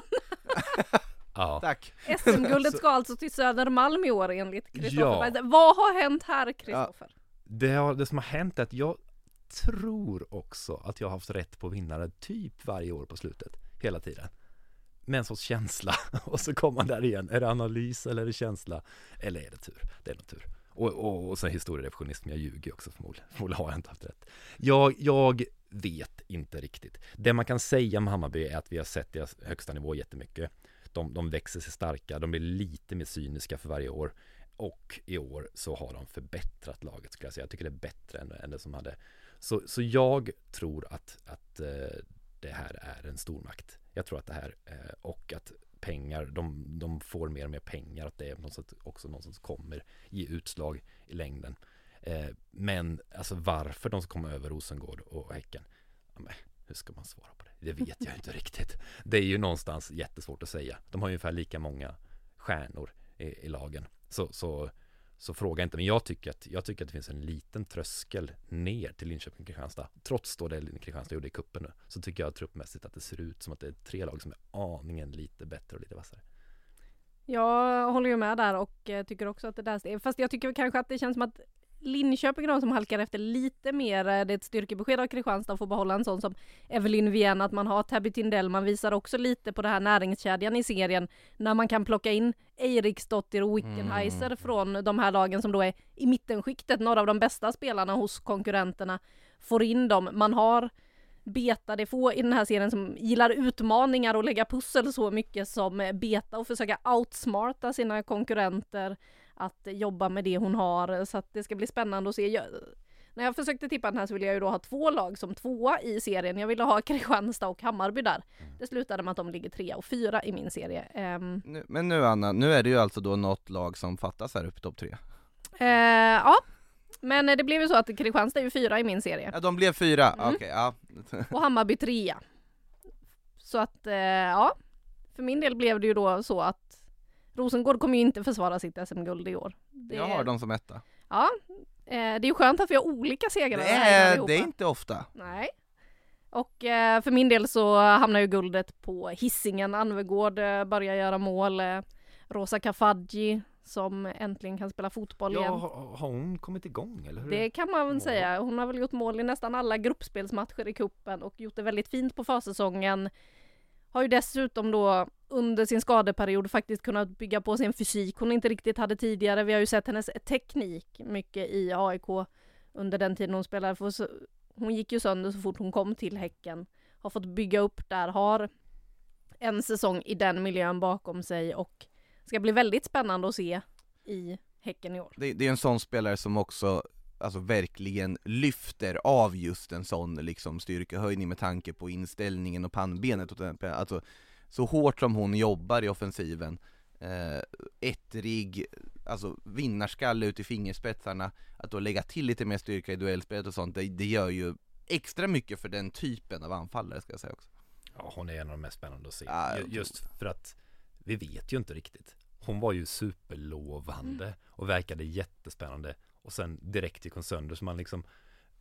Ja. Tack. SM-guldet ska alltså till Södermalm i år enligt Kristoffer Ja. Vad har hänt här Kristoffer? Det, har, det som har hänt är att jag tror också att jag har haft rätt på vinnare typ varje år på slutet, hela tiden. Med en sorts känsla och så kommer man där igen. Är det analys eller är det känsla? Eller är det tur? Det är nog tur. Och, och, och sen historierevisionism, jag ljuger också förmodligen. Förmodligen har jag inte haft rätt. Jag, jag vet inte riktigt. Det man kan säga om Hammarby är att vi har sett deras högsta nivå jättemycket. De, de växer sig starka, de blir lite mer cyniska för varje år. Och i år så har de förbättrat laget skulle jag säga. Jag tycker det är bättre än, än det som hade. Så, så jag tror att, att eh, det här är en stormakt. Jag tror att det här eh, och att pengar, de, de får mer och mer pengar, att det är något också något som kommer ge utslag i längden. Eh, men alltså varför de ska komma över Rosengård och Häcken, ja, men, hur ska man svara på det? Det vet jag inte riktigt. Det är ju någonstans jättesvårt att säga. De har ungefär lika många stjärnor i, i lagen. Så, så, så fråga inte, men jag tycker, att, jag tycker att det finns en liten tröskel ner till Linköping Kristianstad. Trots då det Kristianstad gjorde i kuppen nu, så tycker jag truppmässigt att det ser ut som att det är tre lag som är aningen lite bättre och lite vassare. Jag håller ju med där och eh, tycker också att det där, fast jag tycker kanske att det känns som att Linköping de som halkar efter lite mer. Det är ett styrkebesked av Kristianstad att få behålla en sån som Evelyn Wien, att man har Tabby Tindell. Man visar också lite på det här näringskedjan i serien när man kan plocka in Eiriksdottir och Wickenheiser mm. från de här lagen som då är i mittenskiktet, några av de bästa spelarna hos konkurrenterna. Får in dem. Man har Beta, det är få i den här serien som gillar utmaningar och lägga pussel så mycket som Beta och försöka outsmarta sina konkurrenter att jobba med det hon har så att det ska bli spännande att se. Jag, när jag försökte tippa den här så ville jag ju då ha två lag som tvåa i serien. Jag ville ha Kristianstad och Hammarby där. Mm. Det slutade med att de ligger trea och fyra i min serie. Um, nu, men nu Anna, nu är det ju alltså då något lag som fattas här uppe topp tre. Uh, ja, men det blev ju så att Kristianstad är ju fyra i min serie. Ja, de blev fyra, mm. okej, okay, ja. och Hammarby trea. Så att, uh, ja. För min del blev det ju då så att Rosengård kommer ju inte försvara sitt SM-guld i år. Det... Jag har dem som etta. Ja, eh, det är ju skönt att vi har olika segrar det är, det är inte ofta. Nej. Och eh, för min del så hamnar ju guldet på hissingen. Anvegård eh, börjar göra mål. Rosa Kafaji som äntligen kan spela fotboll ja, igen. Har, har hon kommit igång eller? Hur? Det kan man väl säga. Hon har väl gjort mål i nästan alla gruppspelsmatcher i kuppen och gjort det väldigt fint på försäsongen. Har ju dessutom då under sin skadeperiod faktiskt kunnat bygga på sin fysik hon inte riktigt hade tidigare. Vi har ju sett hennes teknik mycket i AIK under den tiden hon spelade. För hon gick ju sönder så fort hon kom till Häcken. Har fått bygga upp där, har en säsong i den miljön bakom sig och ska bli väldigt spännande att se i Häcken i år. Det, det är en sån spelare som också alltså verkligen lyfter av just en sån liksom styrkehöjning med tanke på inställningen och pannbenet och alltså så hårt som hon jobbar i offensiven eh, ettrig, alltså vinnarskalle ut i fingerspetsarna att då lägga till lite mer styrka i duellspelet och sånt, det, det gör ju extra mycket för den typen av anfallare ska jag säga också. Ja hon är en av de mest spännande att se, ja, just för att vi vet ju inte riktigt. Hon var ju superlovande mm. och verkade jättespännande och sen direkt gick hon sönder så man liksom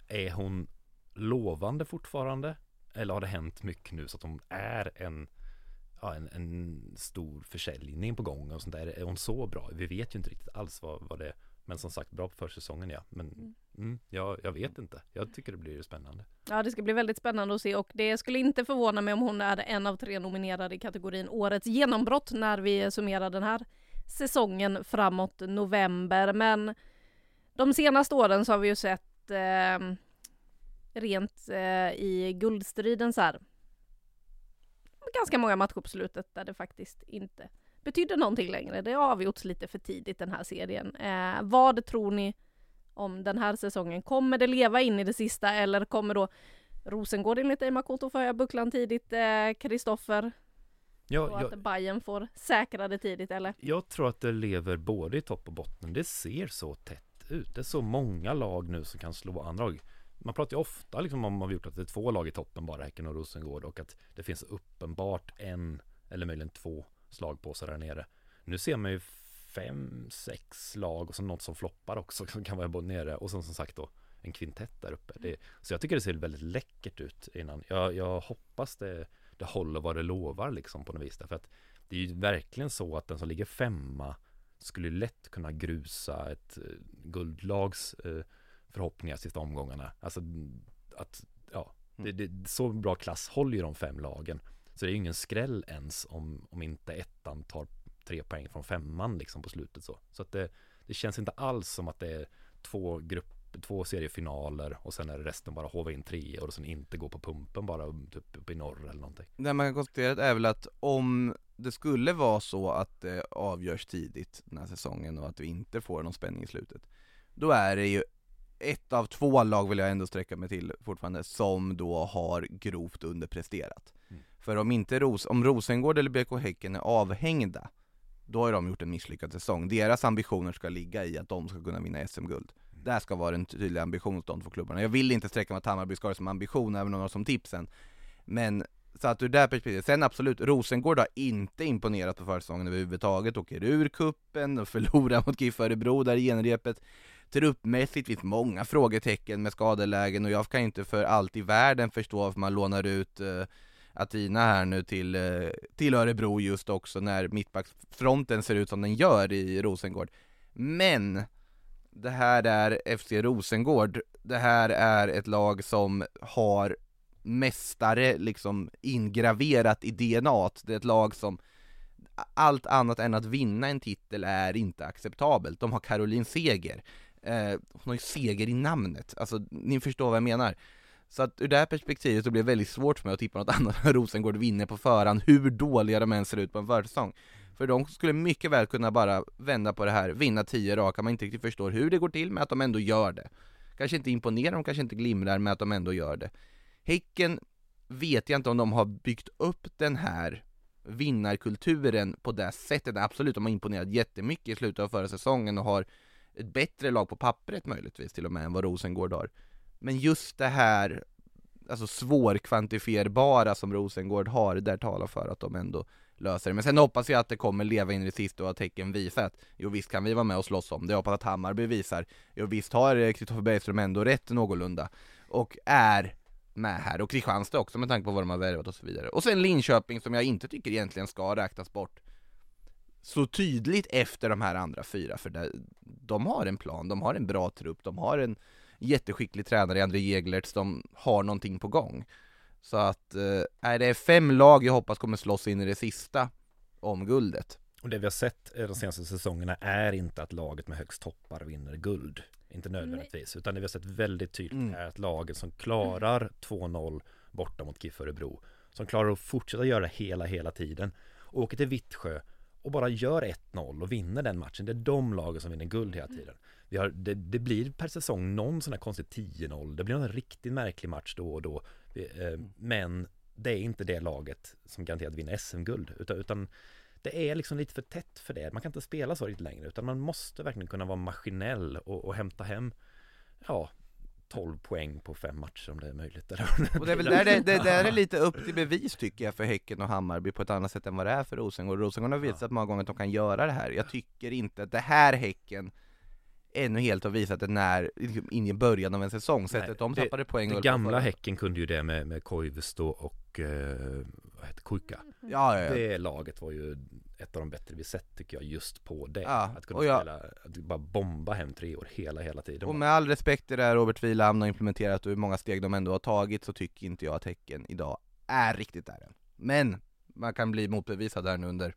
Är hon lovande fortfarande? Eller har det hänt mycket nu så att hon är en ja, en, en, stor försäljning på gång och sånt där. Är hon så bra? Vi vet ju inte riktigt alls vad, vad det är. Men som sagt, bra på försäsongen ja. Men mm. Mm, ja, jag vet inte. Jag tycker det blir spännande. Ja, det ska bli väldigt spännande att se och det skulle inte förvåna mig om hon är en av tre nominerade i kategorin Årets genombrott när vi summerar den här säsongen framåt november. Men de senaste åren så har vi ju sett eh, rent eh, i guldstriden så här. Ganska många matcher på slutet där det faktiskt inte betydde någonting längre. Det har avgjorts lite för tidigt den här serien. Eh, vad tror ni om den här säsongen? Kommer det leva in i det sista eller kommer då Rosengård enligt Eimakoto få höja bucklan tidigt? Kristoffer? Eh, Ja, och att Bayern får säkra det tidigt eller? Jag tror att det lever både i topp och botten. Det ser så tätt ut. Det är så många lag nu som kan slå andra lag. Man pratar ju ofta liksom om, man har gjort att det är två lag i toppen bara, Häcken och Rosengård och att det finns uppenbart en eller möjligen två slagpåsar där nere. Nu ser man ju fem, sex lag och så något som floppar också som kan vara både nere och sen som sagt då en kvintett där uppe. Det, så jag tycker det ser väldigt läckert ut innan. Jag, jag hoppas det, det håller vad det lovar liksom på något vis. Därför att det är ju verkligen så att den som ligger femma skulle lätt kunna grusa ett eh, guldlags eh, förhoppningar sista omgångarna. Alltså att, ja, det, det, så bra klass håller ju de fem lagen. Så det är ju ingen skräll ens om, om inte ettan tar tre poäng från femman liksom på slutet så. Så att det, det känns inte alls som att det är två grupp, två seriefinaler och sen är det resten bara hova in tre och sen inte gå på pumpen bara typ uppe i norr eller någonting. Det man kan konstatera är väl att om det skulle vara så att det avgörs tidigt den här säsongen och att vi inte får någon spänning i slutet Då är det ju ett av två lag vill jag ändå sträcka mig till fortfarande, som då har grovt underpresterat. Mm. För om inte Ros om Rosengård eller BK Häcken är avhängda, då har de gjort en misslyckad säsong. Deras ambitioner ska ligga i att de ska kunna vinna SM-guld. Mm. Det ska vara ambitionen hos de två klubbarna. Jag vill inte sträcka mig att Hammarby ska ha som ambition, även om de har som tipsen. Men så att ur det perspektivet, sen absolut, Rosengård har inte imponerat på försäsongen överhuvudtaget, åker ur kuppen och förlorar mot GIF Örebro där i genrepet. Truppmässigt finns många frågetecken med skadelägen och jag kan inte för allt i världen förstå varför man lånar ut eh, uh, Atina här nu till, uh, till Örebro just också när mittbacksfronten ser ut som den gör i Rosengård. Men det här är FC Rosengård, det här är ett lag som har mästare liksom ingraverat i DNA Det är ett lag som allt annat än att vinna en titel är inte acceptabelt. De har Caroline Seger. Eh, hon har ju seger i namnet, alltså ni förstår vad jag menar. Så att ur det här perspektivet så blir det väldigt svårt för mig att tippa något annat än Rosengård vinner på förhand, hur dåliga de än ser ut på en försäsong. För de skulle mycket väl kunna bara vända på det här, vinna tio raka, man inte riktigt förstår hur det går till, men att de ändå gör det. Kanske inte imponerar, de kanske inte glimrar, men att de ändå gör det. Häcken vet jag inte om de har byggt upp den här vinnarkulturen på det sättet. Absolut, de har imponerat jättemycket i slutet av förra säsongen och har ett bättre lag på pappret möjligtvis till och med än vad Rosengård har. Men just det här alltså svårkvantifierbara som Rosengård har, där talar för att de ändå löser det. Men sen hoppas jag att det kommer leva in i det sista och att tecken visar att jo visst kan vi vara med och slåss om det. Jag hoppas att Hammarby visar, jo visst har Kristoffer Bergström ändå rätt någorlunda och är med här, och Kristianstad också med tanke på vad de har värvat och så vidare. Och sen Linköping som jag inte tycker egentligen ska räknas bort så tydligt efter de här andra fyra, för det, de har en plan, de har en bra trupp, de har en jätteskicklig tränare i André Jeglertz, de har någonting på gång. Så att, eh, är det fem lag jag hoppas kommer slåss in i det sista om guldet. Och det vi har sett eh, de senaste säsongerna är inte att laget med högst toppar vinner guld. Inte nödvändigtvis, utan det vi har sett väldigt tydligt Mm. är att laget som klarar 2-0 borta mot GIF Örebro, som klarar att fortsätta göra hela, hela tiden, åker till Vittsjö och bara gör 1-0 och vinner den matchen. Det är de lagen som vinner guld hela tiden. Vi har, det, det blir per säsong någon sån här konstig 10-0, det blir en riktigt märklig match då och då. Vi, eh, men det är inte det laget som garanterat vinner SM-guld, utan, utan det är liksom lite för tätt för det. Man kan inte spela så riktigt längre utan man måste verkligen kunna vara maskinell och, och hämta hem ja, 12 poäng på fem matcher om det är möjligt. Och det är väl där det, det, där är lite upp till bevis tycker jag för Häcken och Hammarby på ett annat sätt än vad det är för Rosengård. Rosengård har visat många gånger att de kan göra det här. Jag tycker inte att det här Häcken ännu helt har visat det när, liksom in i början av en säsong, sättet de det- tappade poäng Det gamla Häcken kunde ju det med, med Koivisto och eh, vad heter Kuika. Ja, ja, ja. Det laget var ju ett av de bättre vi sett tycker jag just på det. Ja, att kunna jag- spela, att bara bomba hem tre år hela, hela tiden. Och med all respekt till det här Robert Wieland har implementerat och hur många steg de ändå har tagit så tycker inte jag att Häcken idag är riktigt där än. Men man kan bli motbevisad här nu under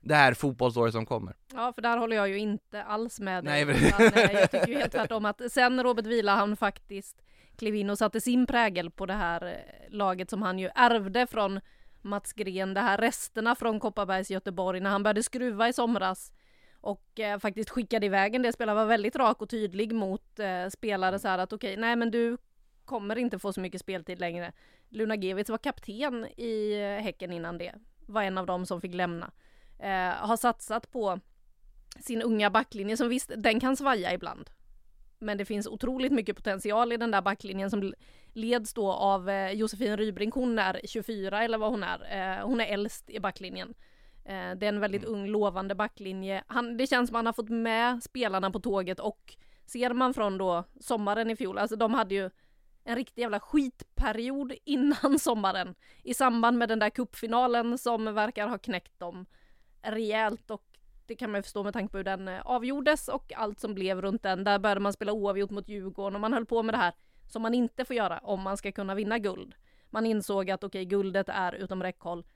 det här fotbollsåret som kommer. Ja, för där håller jag ju inte alls med dig. Nej, men- Utan, eh, jag tycker ju helt tvärtom att sen Robert Vila han faktiskt klev in och satte sin prägel på det här eh, laget som han ju ärvde från Mats Gren, det här resterna från Kopparbergs Göteborg när han började skruva i somras och eh, faktiskt skickade iväg en del spelare, var väldigt rak och tydlig mot eh, spelare så här att okej, nej men du kommer inte få så mycket speltid längre. Luna Gevitz var kapten i eh, Häcken innan det, var en av dem som fick lämna. Eh, har satsat på sin unga backlinje som visst, den kan svaja ibland. Men det finns otroligt mycket potential i den där backlinjen som leds då av eh, Josefin Rybrink. Hon är 24 eller vad hon är. Eh, hon är äldst i backlinjen. Eh, det är en väldigt ung lovande backlinje. Han, det känns som han har fått med spelarna på tåget och ser man från då sommaren i fjol, alltså de hade ju en riktig jävla skitperiod innan sommaren i samband med den där kuppfinalen som verkar ha knäckt dem rejält och det kan man ju förstå med tanke på hur den eh, avgjordes och allt som blev runt den. Där började man spela oavgjort mot Djurgården och man höll på med det här som man inte får göra om man ska kunna vinna guld. Man insåg att okej, guldet är utom räckhåll.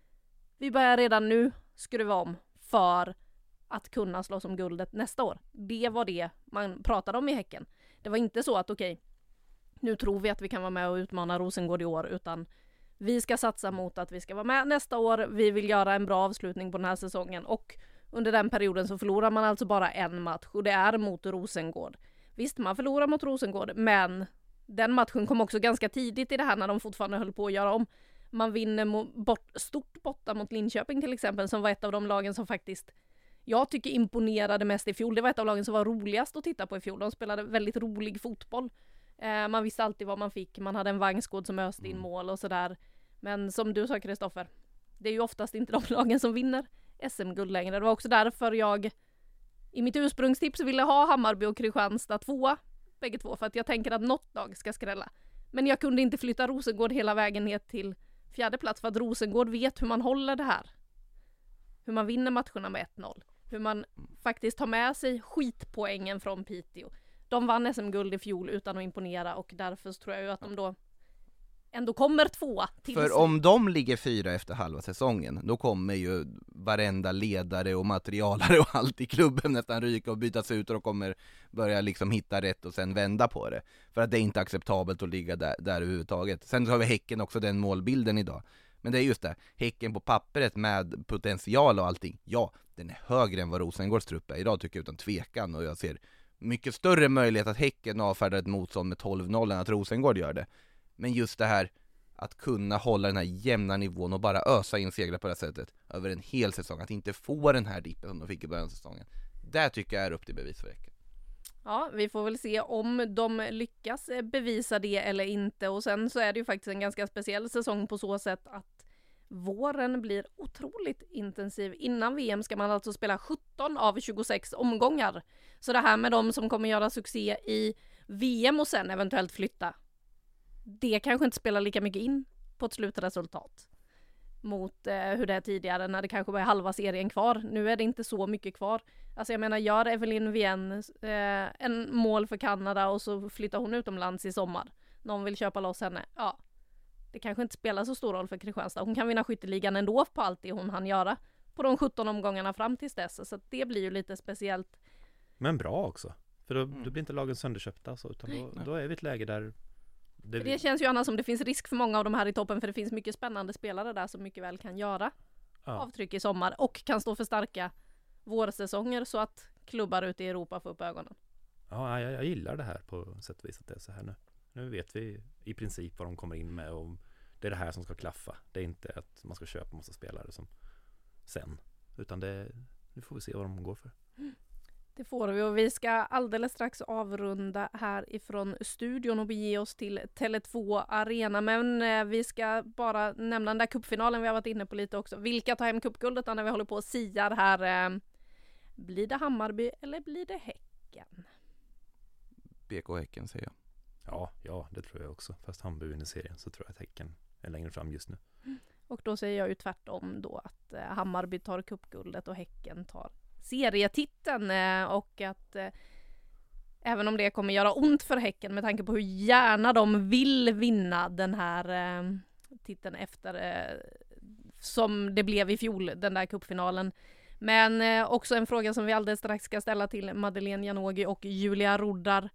Vi börjar redan nu skruva om för att kunna slåss om guldet nästa år. Det var det man pratade om i Häcken. Det var inte så att okej, nu tror vi att vi kan vara med och utmana Rosengård i år, utan vi ska satsa mot att vi ska vara med nästa år. Vi vill göra en bra avslutning på den här säsongen och under den perioden så förlorar man alltså bara en match och det är mot Rosengård. Visst, man förlorar mot Rosengård, men den matchen kom också ganska tidigt i det här när de fortfarande höll på att göra om. Man vinner bort, stort borta mot Linköping till exempel, som var ett av de lagen som faktiskt jag tycker imponerade mest i fjol. Det var ett av lagen som var roligast att titta på i fjol. De spelade väldigt rolig fotboll. Eh, man visste alltid vad man fick. Man hade en Vangsgård som öste in mm. mål och sådär. Men som du sa Kristoffer, det är ju oftast inte de lagen som vinner SM-guld längre. Det var också därför jag i mitt ursprungstips ville ha Hammarby och Kristianstad tvåa, bägge två, för att jag tänker att något lag ska skrälla. Men jag kunde inte flytta Rosengård hela vägen ner till fjärde plats för att Rosengård vet hur man håller det här. Hur man vinner matcherna med 1-0. Hur man faktiskt tar med sig skitpoängen från Piteå. De vann SM-guld i fjol utan att imponera och därför tror jag ju att de då ändå kommer tvåa. För om de ligger fyra efter halva säsongen, då kommer ju varenda ledare och materialare och allt i klubben nästan ryka och bytas ut och de kommer börja liksom hitta rätt och sen vända på det. För att det är inte acceptabelt att ligga där, där överhuvudtaget. Sen har vi Häcken också den målbilden idag. Men det är just det, Häcken på pappret med potential och allting, ja, den är högre än vad Rosengårds trupp är idag tycker jag utan tvekan och jag ser mycket större möjlighet att Häcken avfärdar ett motstånd med 12-0 än att Rosengård gör det. Men just det här att kunna hålla den här jämna nivån och bara ösa in segrar på det sättet över en hel säsong, att inte få den här dippen som de fick i början av säsongen. Det tycker jag är upp till bevis för Häcken. Ja, vi får väl se om de lyckas eh, bevisa det eller inte och sen så är det ju faktiskt en ganska speciell säsong på så sätt att våren blir otroligt intensiv. Innan VM ska man alltså spela 17 av 26 omgångar. Så det här med de som kommer göra succé i VM och sen eventuellt flytta det kanske inte spelar lika mycket in på ett slutresultat mot eh, hur det är tidigare när det kanske var halva serien kvar. Nu är det inte så mycket kvar. Alltså jag menar, gör Evelyn Wien eh, en mål för Kanada och så flyttar hon utomlands i sommar. Någon vill köpa loss henne. Ja, det kanske inte spelar så stor roll för Kristianstad. Hon kan vinna skytteligan ändå på allt det hon hann göra på de 17 omgångarna fram tills dess. Så det blir ju lite speciellt. Men bra också. För då, mm. då blir inte lagen sönderköpta så, utan då, då är vi i ett läge där det... det känns ju annars som det finns risk för många av de här i toppen för det finns mycket spännande spelare där som mycket väl kan göra ja. avtryck i sommar och kan stå för starka vårsäsonger så att klubbar ute i Europa får upp ögonen. Ja, jag, jag gillar det här på sätt och vis att det är så här nu. Nu vet vi i princip vad de kommer in med och det är det här som ska klaffa. Det är inte att man ska köpa massa spelare som sen, utan det, nu får vi se vad de går för. Mm. Det får vi och vi ska alldeles strax avrunda härifrån studion och bege oss till Tele2 Arena. Men eh, vi ska bara nämna den där cupfinalen vi har varit inne på lite också. Vilka tar hem cupguldet när vi håller på och siar här? Eh, blir det Hammarby eller blir det Häcken? BK Häcken säger jag. Ja, ja, det tror jag också. Fast Hammarby vinner serien så tror jag att Häcken är längre fram just nu. Och då säger jag ju tvärtom då att eh, Hammarby tar cupguldet och Häcken tar serietiteln eh, och att eh, även om det kommer göra ont för Häcken med tanke på hur gärna de vill vinna den här eh, titeln efter som det blev i fjol, den där cupfinalen. Men också en fråga som vi alldeles strax ska ställa till Madeleine Janogy och Julia Roddar.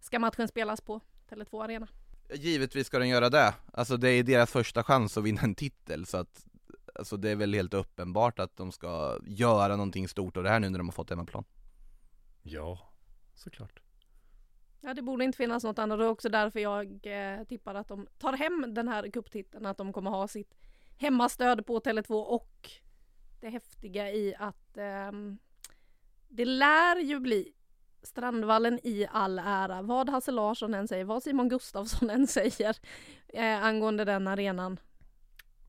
Ska matchen spelas på Tele2 Arena? Givetvis ska den göra det. Alltså det är deras första chans att vinna en titel så att alltså det är väl helt uppenbart att de ska göra någonting stort av det här nu när de har fått hemmaplan. Ja, såklart. Ja, det borde inte finnas något annat. Det är också därför jag eh, tippar att de tar hem den här kupptiteln, att de kommer ha sitt hemmastöd på Tele2 och det häftiga i att eh, det lär ju bli Strandvallen i all ära. Vad Hasse Larsson än säger, vad Simon Gustafsson än säger eh, angående den arenan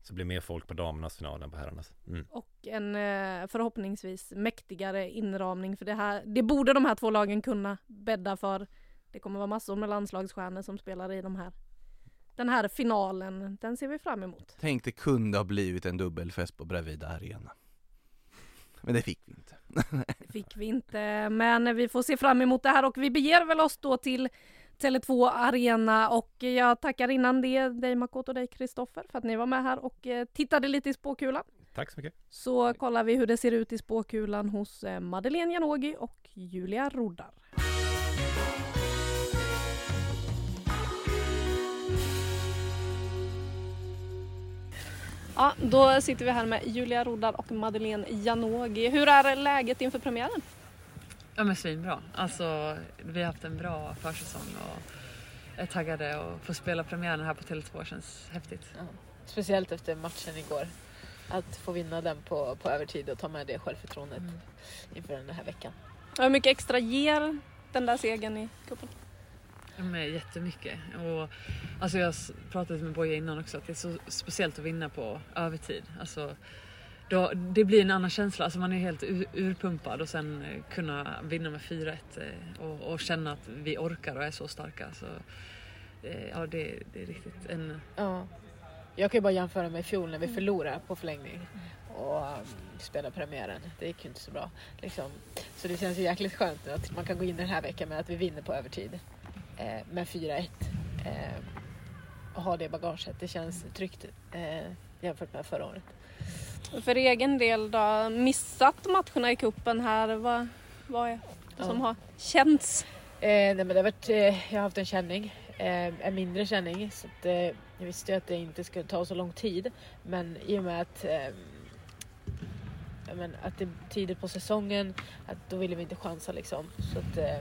så det blir mer folk på damernas final än på herrarnas. Mm. Och en eh, förhoppningsvis mäktigare inramning för det här. Det borde de här två lagen kunna bädda för. Det kommer vara massor med landslagsstjärnor som spelar i de här. Den här finalen, den ser vi fram emot. Tänk det kunde ha blivit en dubbelfest på Bravida Arena. Men det fick vi inte. det fick vi inte, men vi får se fram emot det här och vi beger väl oss då till Tele2 Arena och jag tackar innan det dig Makoto och dig Kristoffer för att ni var med här och eh, tittade lite i spåkulan. Tack så mycket. Så kollar vi hur det ser ut i spåkulan hos eh, Madeleine Janogy och Julia Roddar. Ja, då sitter vi här med Julia Roddar och Madeleine Janogy. Hur är läget inför premiären? Ja men svinbra. Alltså vi har haft en bra försäsong och är taggade och få spela premiären här på Tele2 känns häftigt. Ja. Speciellt efter matchen igår. Att få vinna den på, på övertid och ta med det självförtroendet Mm. inför den här veckan. Hur mycket extra ger den där segern i cupen? Jättemycket. Och, alltså jag pratade med Boje innan också att det är så speciellt att vinna på övertid. Alltså, då, det blir en annan känsla. Alltså man är helt ur, urpumpad och sen eh, kunna vinna med 4-1 eh, och, och känna att vi orkar och är så starka. Så, eh, ja, det, det är riktigt en... Ja. Jag kan ju bara jämföra med i fjol när vi förlorade på förlängning och um, spelade premiären. Det gick ju inte så bra. Liksom. Så det känns ju jäkligt skönt att man kan gå in den här veckan med att vi vinner på övertid eh, med 4-1 eh, och ha det bagaget. Det känns tryggt eh, jämfört med förra året. För egen del då, missat matcherna i cupen här, vad, vad är det som Ja. har känts? Eh, nej men det har varit, eh, jag har haft en känning, eh, en mindre känning. Så att, eh, jag visste ju att det inte skulle ta så lång tid. Men i och med att, eh, men att det är tidigt på säsongen, att då ville vi inte chansa liksom. Så att, eh, eh,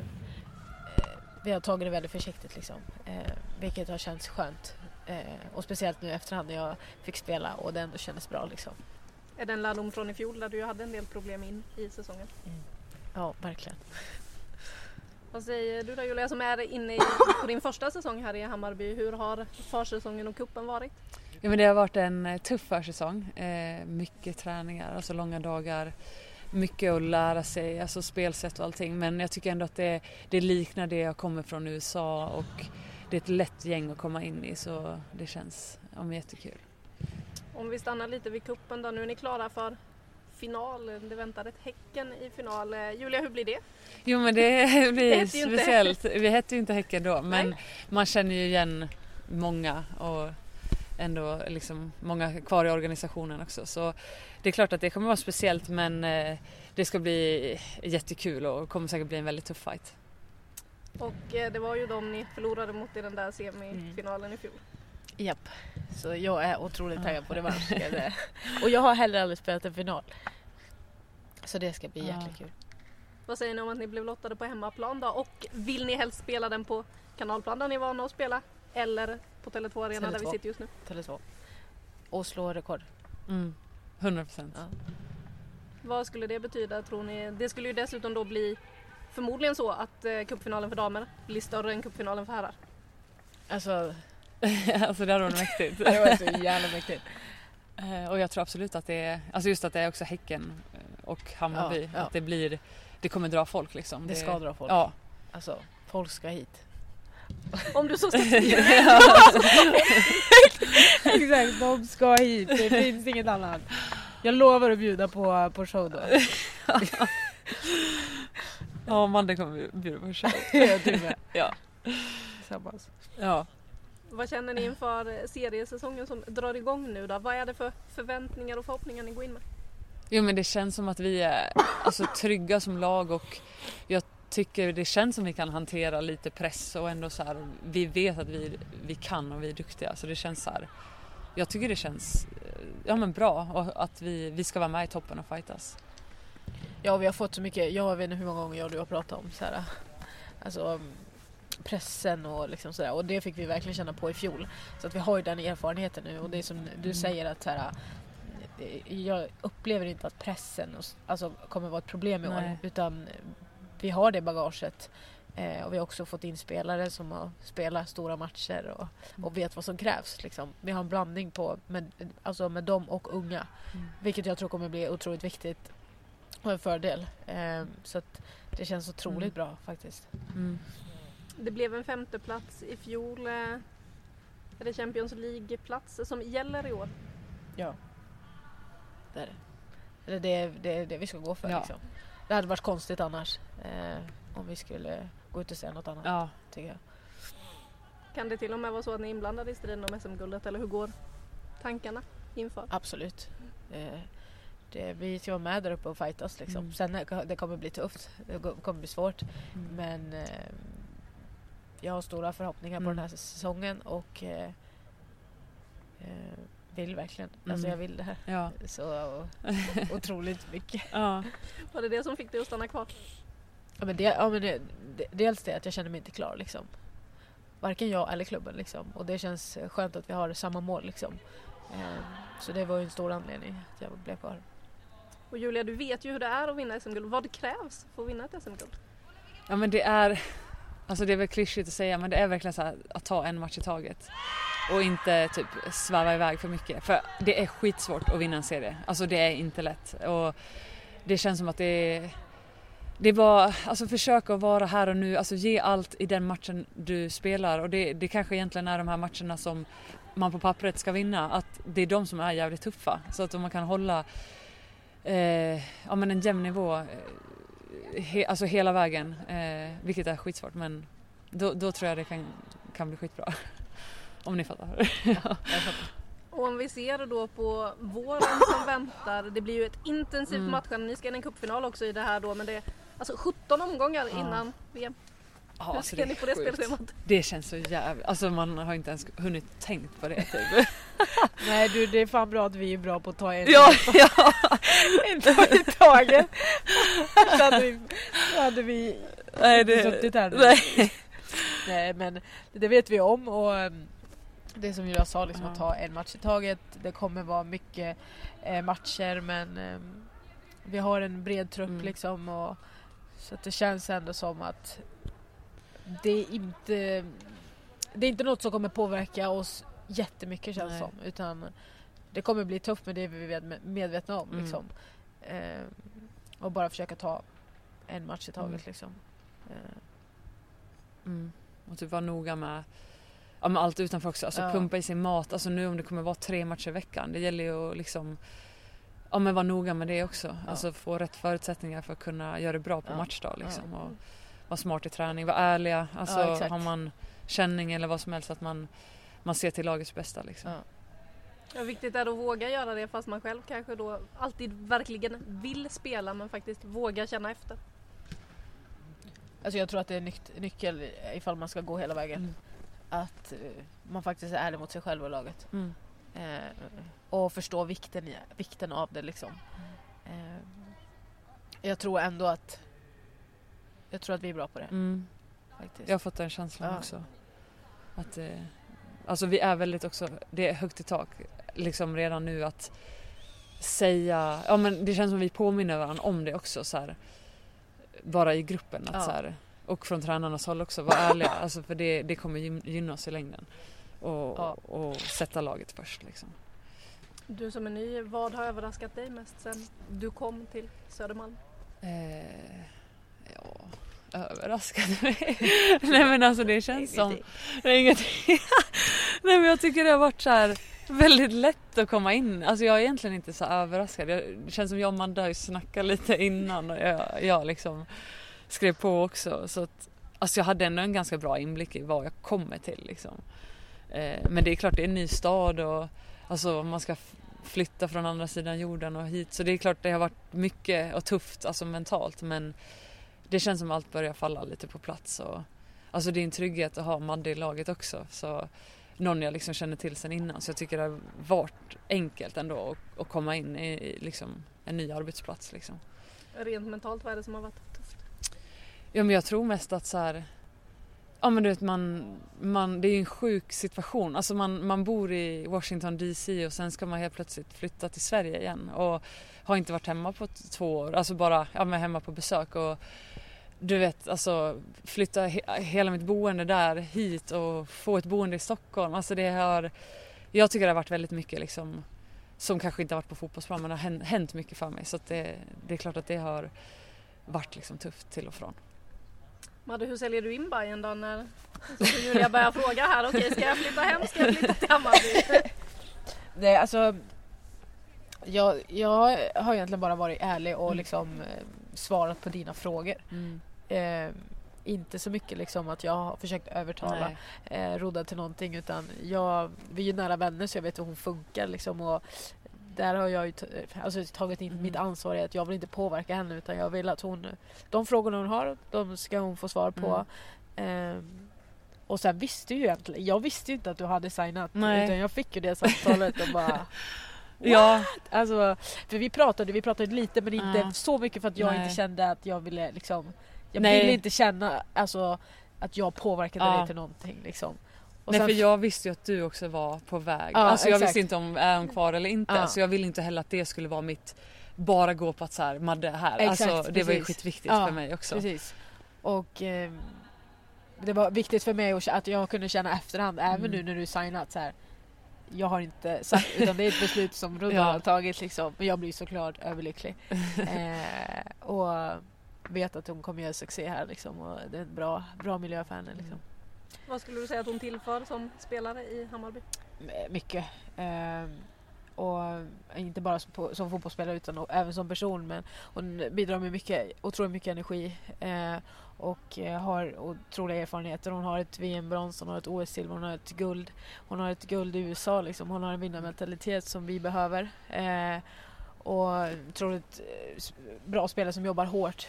vi har tagit det väldigt försiktigt liksom. Eh, vilket har känts skönt. Eh, och speciellt nu efterhand när jag fick spela och det ändå kändes bra liksom. Är det en lärdom från i fjol där du hade en del problem in i säsongen? Ja, verkligen. Vad säger du då Julia som är inne i, på din första säsong här i Hammarby? Hur har försäsongen och cupen varit? Ja, men det har varit en eh, tuff försäsong. Eh, mycket träningar, alltså långa dagar. Mycket att lära sig, alltså spelsätt och allting. Men jag tycker ändå att det, det liknar det jag kommer från USA och det är ett lätt gäng att komma in i så det känns ja, jättekul. Om vi stannar lite vid cupen då, nu är ni klara för final. Det väntar ett Häcken i final. Eh, Julia, hur blir det? Jo men det Det blir hette ju inte- speciellt. Vi hette ju inte Häcken då men Nej. man känner ju igen många och ändå liksom många kvar i organisationen också. Så det är klart att det kommer vara speciellt men eh, det ska bli jättekul och kommer säkert bli en väldigt tuff fight. Och eh, det var ju de ni förlorade mot i den där semifinalen i fjol. Japp. Så jag är otroligt taggad på revansch. Och jag har heller aldrig spelat en final. Så det ska bli Ja. jäkligt kul. Vad säger ni om att ni blev lottade på hemmaplan då? Och vill ni helst spela den på kanalplan där ni är vana att spela? Eller på Tele2 Arena där vi Tele2. sitter just nu? Tele2. Och slå rekord. Mm. 100 procent. Ja. Vad skulle det betyda tror ni? Det skulle ju dessutom då bli förmodligen så att eh, cupfinalen för damer blir större än cupfinalen för herrar. Alltså, alltså det hade varit mäktigt. det var så jävla mäktigt. Eh, Och jag tror absolut att det är, alltså just att det är också Häcken eh, och Hammarby. Ja, ja. Att det blir, det kommer dra folk liksom. Det ska dra folk. Ja. Alltså, folk ska hit. Om du så ska styra. Exakt, de ska hit. Det finns inget annat. Jag lovar att bjuda på, på show då. Ja, Mande kommer bjuda på show. du med. Ja. Tillsammans. Ja. Vad känner ni inför seriesäsongen som drar igång nu då? Vad är det för förväntningar och förhoppningar ni går in med? Jo men det känns som att vi är alltså, trygga som lag och jag tycker det känns som vi kan hantera lite press och ändå så här, vi vet att vi, vi kan och vi är duktiga så det känns så här, jag tycker det känns eh, ja, men bra och att vi, vi ska vara med i toppen och fightas. Ja, vi har fått så mycket. Jag vet inte hur många gånger jag och du har pratat om så här, alltså, pressen och liksom sådär. Och det fick vi verkligen känna på i fjol. Så att vi har ju den erfarenheten nu. Och det är som du säger att så här, jag upplever inte att pressen och, alltså, kommer vara ett problem i år. Nej. Utan vi har det bagaget. Eh, och vi har också fått in spelare som har spelat stora matcher och, och vet vad som krävs. Liksom. Vi har en blandning på med, alltså med dem och unga. Mm. Vilket jag tror kommer bli otroligt viktigt och en fördel. Eh, så att det känns otroligt Mm. bra faktiskt. Mm. Det blev en femteplats i fjol. eh, Är det Champions League-plats som gäller i år? Ja. Det är det. Eller det, är- det är det vi ska gå för. Ja. Liksom. Det hade varit konstigt annars. Eh, om vi skulle gå ut och säga något annat. Ja. Tycker jag. Kan det till och med vara så att ni är inblandade i striden om SM-guldet eller hur går tankarna inför? Absolut. Eh, det, vi ska vara med där uppe och fightas. Liksom. Mm. Sen det kommer bli tufft. Det kommer bli svårt. Mm. Men eh, jag har stora förhoppningar på Mm. den här säsongen och eh, eh, vill verkligen. Mm. Alltså jag vill det här Ja. så otroligt mycket. ja. Var det det som fick dig att stanna kvar? Ja, men det, ja, men det, det, dels det att jag känner mig inte klar liksom. Varken jag eller klubben liksom. Och det känns skönt att vi har samma mål liksom. Ehm, så det var ju en stor anledning att jag blev kvar. Och Julia, du vet ju hur det är att vinna SM-guld. Vad krävs för att vinna ett SM-guld? ja men det är, alltså det är väl klyschigt att säga men det är verkligen så här att ta en match i taget. Och inte typ sväva iväg för mycket. För det är skitsvårt att vinna en serie. Alltså det är inte lätt. Och det känns som att det är det är bara, alltså försök att vara här och nu, alltså ge allt i den matchen du spelar och det, det kanske egentligen är de här matcherna som man på pappret ska vinna, att det är de som är jävligt tuffa. Så att om man kan hålla eh, ja, men en jämn nivå, eh, he, alltså hela vägen, eh, vilket är skitsvårt men då, då tror jag det kan, kan bli skitbra. Om ni fattar. Och om vi ser då på våren som väntar. Det blir ju ett intensivt Mm. matchande. Ni ska in i en cupfinal också i det här då men det är alltså 17 omgångar Ja. innan VM. Ja, Hur alltså, ser ni på det spelschemat? Det känns så jävligt, alltså man har inte ens hunnit tänkt på det typ. Nej du, det är fan bra att vi är bra på att ta en, ja, ja. en dag i taget. Så hade vi, så hade vi Nej, det, suttit här nu. nej. Nej men det vet vi om och um, det som Julia sa, liksom, att ta en match i taget. Det kommer vara mycket eh, matcher men ehm, vi har en bred trupp Mm. liksom. Och, så det känns ändå som att det är inte det är inte något som kommer påverka oss jättemycket känns det som. Utan det kommer bli tufft men det är vi med- medvetna om. Mm. Liksom. Ehm, och bara försöka ta en match i taget. Mm. Liksom. Ehm, Mm. Och typ vara noga med, ja, med allt utanför också. Alltså Ja. pumpa i sig mat. Alltså nu om det kommer vara tre matcher i veckan. Det gäller ju att liksom Ja men vara noga med det också. Ja. Alltså få rätt förutsättningar för att kunna göra det bra på Ja. matchdag liksom. Och vara smart i träning, vara ärliga. Alltså Ja, har man känning eller vad som helst att man, man ser till lagets bästa liksom. Ja. Ja, viktigt är att våga göra det fast man själv kanske då alltid verkligen vill spela men faktiskt våga känna efter. Alltså jag tror att det är nyc- nyckel ifall man ska gå hela vägen. Mm. Att eh, man faktiskt är ärlig mot sig själv och laget. Mm. Eh, och förstå vikten, i, vikten av det liksom. Eh, jag tror ändå att jag tror att vi är bra på det. Mm. Faktiskt. Jag har fått den känslan Ja. också. Att, eh, alltså vi är väldigt också, det är högt i tak liksom redan nu att säga, ja men det känns som vi påminner varandra om det också så här, bara i gruppen att Ja. så här, och från tränarnas håll också, vara ärliga alltså för det, det kommer gyn- gynna oss i längden. Och, Ja. och sätta laget först liksom. Du som är ny, vad har överraskat dig mest sen du kom till Södermalm? Eh, ja, överraskade mig. Nej men alltså det känns som Det är ingenting. Nej men jag tycker det har varit så här väldigt lätt att komma in. Alltså jag är egentligen inte så överraskad. Det känns som jag och Amanda har ju snackat lite innan och jag, jag liksom skrev på också. Så att, alltså jag hade ändå en ganska bra inblick i vad jag kommer till liksom. Eh, men det är klart det är en ny stad och alltså man ska flytta från andra sidan jorden och hit. Så det är klart det har varit mycket och tufft alltså mentalt men det känns som allt börjar falla lite på plats. Och, Alltså det är en trygghet att ha Madde i laget också. Så någon jag liksom känner till sen innan. Så jag tycker det har varit enkelt ändå att, att komma in i, i liksom en ny arbetsplats. Liksom. Rent mentalt, vad är det som har varit tufft? Ja men jag tror mest att så här, Ja men du vet man, man, det är ju en sjuk situation. Alltså man, man bor i Washington DC och sen ska man helt plötsligt flytta till Sverige igen. Och har inte varit hemma på två år. Alltså bara ja, men hemma på besök. Och du vet alltså flytta he, hela mitt boende där hit och få ett boende i Stockholm. Alltså det har, jag tycker det har varit väldigt mycket liksom som kanske inte har varit på fotbollsplan men det har hänt, hänt mycket för mig. Så att det, det är klart att det har varit liksom tufft till och från. Madde, hur säljer du in Bajen då när Julia börjar fråga här, okej ska jag flytta hem, ska jag flytta till Hammarby? Nej, alltså jag, jag har egentligen bara varit ärlig och Mm. liksom eh, svarat på dina frågor. Mm. Eh, inte så mycket liksom att jag har försökt övertala eh, Rodda till någonting utan jag, vi är ju nära vänner så jag vet hur hon funkar liksom och där har jag ju alltså, tagit in Mm. mitt ansvar i att jag vill inte påverka henne utan jag vill att hon, de frågorna hon har, de ska hon få svar på. Mm. Ehm, Och sen visste ju egentligen, jag visste ju inte att du hade signat Nej. utan jag fick ju det samtalet och bara Ja, Alltså, för vi pratade, vi pratade lite men inte Ja. så mycket för att jag Nej. inte kände att jag ville liksom Jag Nej. ville inte känna alltså att jag påverkade Ja. dig till någonting liksom. Och Nej sen- för jag visste ju att du också var på väg. Ja, alltså jag exakt. visste inte om är hon kvar eller inte. Ja. Så jag ville inte heller att det skulle vara mitt bara gå på att så här, Madde är här. Exakt, alltså, det var ju precis. skitviktigt Ja, för mig också. Precis. Och eh, det var viktigt för mig att jag kunde känna efterhand även Mm. nu när du signat så här. Jag har inte sagt utan det är ett beslut som Rudolf Ja. har tagit liksom. Men jag blir såklart överlycklig. eh, och vet att hon kommer göra succé här liksom. Och det är en bra, bra miljö för henne liksom. Vad skulle du säga att hon tillför som spelare i Hammarby? Eh, mycket. Ehm, och inte bara som, som fotbollsspelare utan även som person. Men hon bidrar med mycket, otroligt mycket energi. eh, och eh, har otroliga erfarenheter. Hon har ett VM-brons, hon har ett OS-silver, hon har ett guld. Hon har ett guld i USA liksom. Hon har en vinnarmentalitet som vi behöver. Eh, och otroligt eh, bra spelare som jobbar hårt,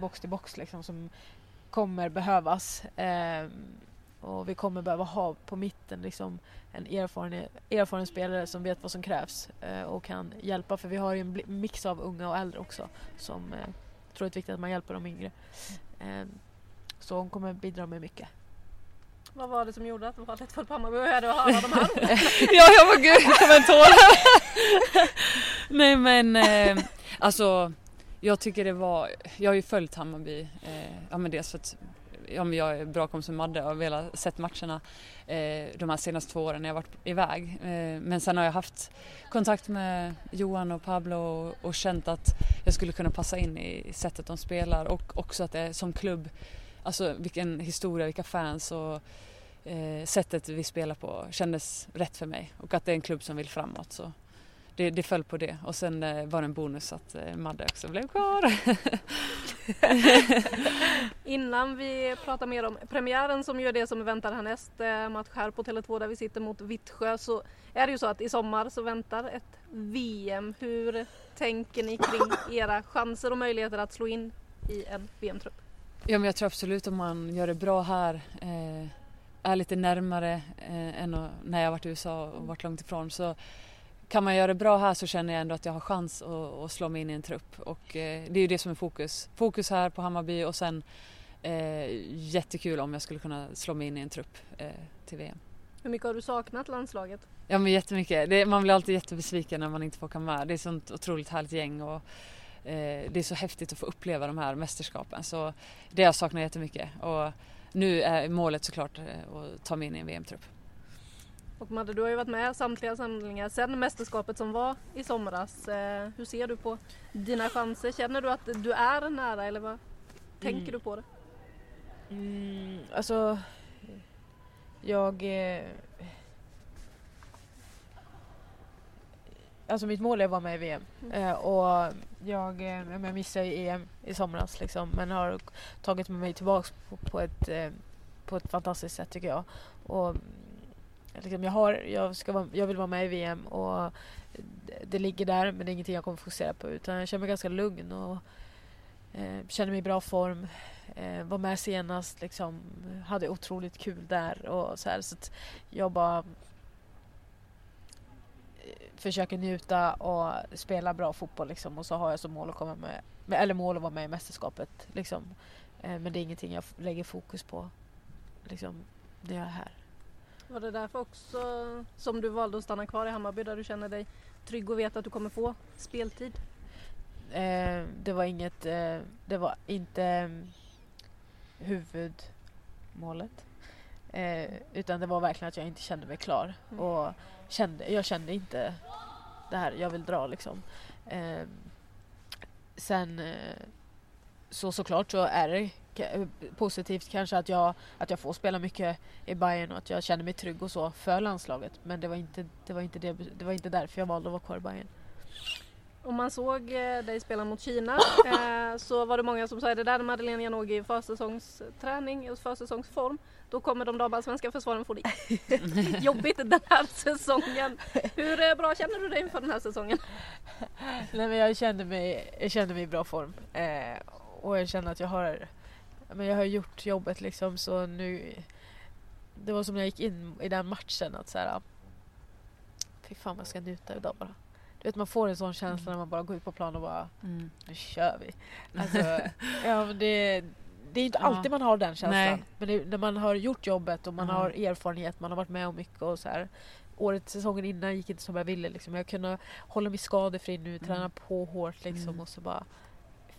box till box liksom. Som kommer behövas. Eh, och vi kommer behöva ha på mitten liksom en erfaren, erfaren spelare som vet vad som krävs eh, och kan hjälpa. För vi har ju en mix av unga och äldre också som eh, tror det är viktigt att man hjälper de yngre. Eh, så hon kommer bidra med mycket. Vad var det som gjorde att valet föll på Hammarby? Vad är det att höra de här ja, jag var gud, det kom en tår. Nej men eh, alltså jag tycker det var, jag har ju följt Hammarby, eh, ja men dels för att om jag är bra kompis med Madde och har velat sett matcherna eh, de här senaste två åren när jag varit iväg. Eh, men sen har jag haft kontakt med Johan och Pablo och, och känt att jag skulle kunna passa in i sättet de spelar och också att det är som klubb, alltså vilken historia, vilka fans och eh, sättet vi spelar på kändes rätt för mig och att det är en klubb som vill framåt. Så det, det föll på det och sen eh, var det en bonus att eh, Madde också blev kvar. Innan vi pratar mer om premiären som ju är det som väntar härnäst, eh, match här på Tele2 där vi sitter mot Vittsjö, så är det ju så att i sommar så väntar ett VM. Hur tänker ni kring era chanser och möjligheter att slå in i en VM-trupp? Ja men jag tror absolut om man gör det bra här, eh, är lite närmare eh, än när jag varit i USA och varit långt ifrån så kan man göra det bra här så känner jag ändå att jag har chans att, att slå mig in i en trupp och eh, det är ju det som är fokus. Fokus här på Hammarby och sen eh, jättekul om jag skulle kunna slå mig in i en trupp eh, till VM. Hur mycket har du saknat landslaget? Ja men jättemycket. Det, man blir alltid jättebesviken när man inte får komma med. Det är ett sånt otroligt härligt gäng och eh, det är så häftigt att få uppleva de här mästerskapen. Så det har jag saknat jättemycket. Och nu är målet såklart eh, att ta mig in i en VM-trupp. Och Madde, du har ju varit med samtliga samlingar sedan mästerskapet som var i somras. Eh, hur ser du på dina chanser? Känner du att du är nära eller vad tänker Mm. du på det? Mm, alltså, jag... Eh, alltså mitt mål är att vara med i VM. Eh, och jag, eh, jag missade ju EM i somras liksom, men har tagit mig tillbaks på, på, ett, eh, på ett fantastiskt sätt tycker jag. Och, mm, liksom, jag, har, jag, ska vara, jag vill vara med i VM och det, ligger där men det är ingenting jag kommer fokusera på utan jag känner mig ganska lugn och eh, känner mig i bra form. Eh, var med senast, liksom, hade otroligt kul där och så här. Så att jag bara eh, försöker njuta och spela bra fotboll liksom. Och så har jag som mål att komma med, eller mål att vara med i mästerskapet. Liksom. Eh, men det är ingenting jag lägger fokus på liksom, när jag är här. Var det därför också som du valde att stanna kvar i Hammarby där du känner dig trygg och vet att du kommer få speltid? Eh, det var inget, eh, det var inte mm, huvudmålet. Eh, utan det var verkligen att jag inte kände mig klar. Mm. Och kände, jag kände inte det här, jag vill dra liksom. Eh, sen eh, så såklart så är det positivt kanske att jag, att jag får spela mycket i Bayern och att jag känner mig trygg och så för landslaget. Men det var inte, det var inte, det, det var inte därför jag valde att vara kvar i Bayern. Om man såg eh, dig spela mot Kina eh, så var det många som sa det där är Madeleine Janogy i försäsongsträning, i försäsongsform. Då kommer de damallsvenska försvaren få dit. Jobbigt den här säsongen. Hur eh, bra känner du dig inför den här säsongen? Nej, men jag, kände mig, jag kände mig i bra form. Eh, och jag känner att jag har, men jag har gjort jobbet liksom så nu det var som när jag gick in i den matchen att så här, fy fan vad jag ska njuta idag bara. Du vet man får en sån känsla när man bara går ut på plan och bara Mm. nu kör vi. Alltså, ja, men det, det är inte alltid man har den känslan. Nej. Men det, när man har gjort jobbet och man Ja. har erfarenhet, man har varit med om mycket och så här. Året, säsongen innan gick inte som jag ville. Liksom. Jag kunde hålla mig skadefri nu, träna på hårt liksom Mm. och så bara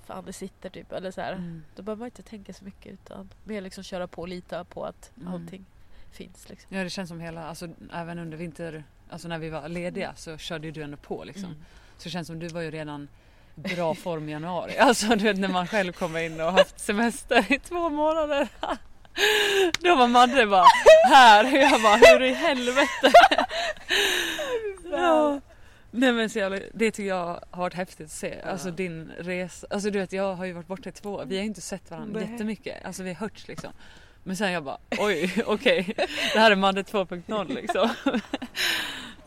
fan det sitter typ. Eller så här. Mm. Då behöver man inte tänka så mycket utan mer liksom köra på och lita på att Mm. allting finns. Liksom. Ja det känns som hela, alltså även under vinter, alltså när vi var lediga så körde ju du ändå på liksom. Mm. Så det känns som du var ju redan bra form i januari. Alltså du vet när man själv kommer in och haft semester i två månader. Då var Madde bara här och jag bara hur i helvete. ja. Nej men så jävla, det tycker jag har varit häftigt att se. Alltså din resa. Alltså du vet jag har ju varit borta i två år. Vi har inte sett varandra Nej. jättemycket. Alltså vi har hörts liksom. Men sen jag bara oj okej. Det här är Madde 2.0 liksom.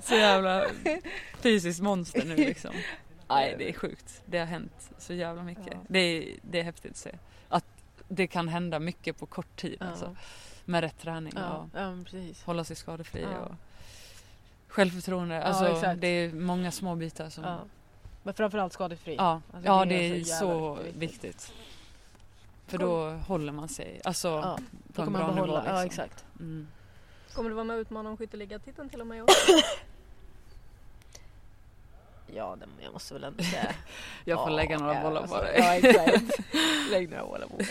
så jävla fysiskt monster nu liksom. Nej det är sjukt. Det har hänt så jävla mycket. Ja. Det, är, det är häftigt att se. Att det kan hända mycket på kort tid Ja. alltså. Med rätt träning Ja, och ja precis. hålla sig skadefri Ja. och självförtroende. Alltså exakt. det är många små bitar som... Ja. Men framförallt skadefri. Ja, Alltså, ja det det är är så så viktigt. viktigt. För då håller man sig alltså Ja, på en bra man nivå. behålla, Liksom. ja exakt. Mm. Kommer du vara med och utmana om skytteligatiteln till och med i år? Ja, det, jag måste väl ändå säga. Jag får Ja, lägga några ja, bollar alltså, på dig. Ja exakt. Lägg några bollar på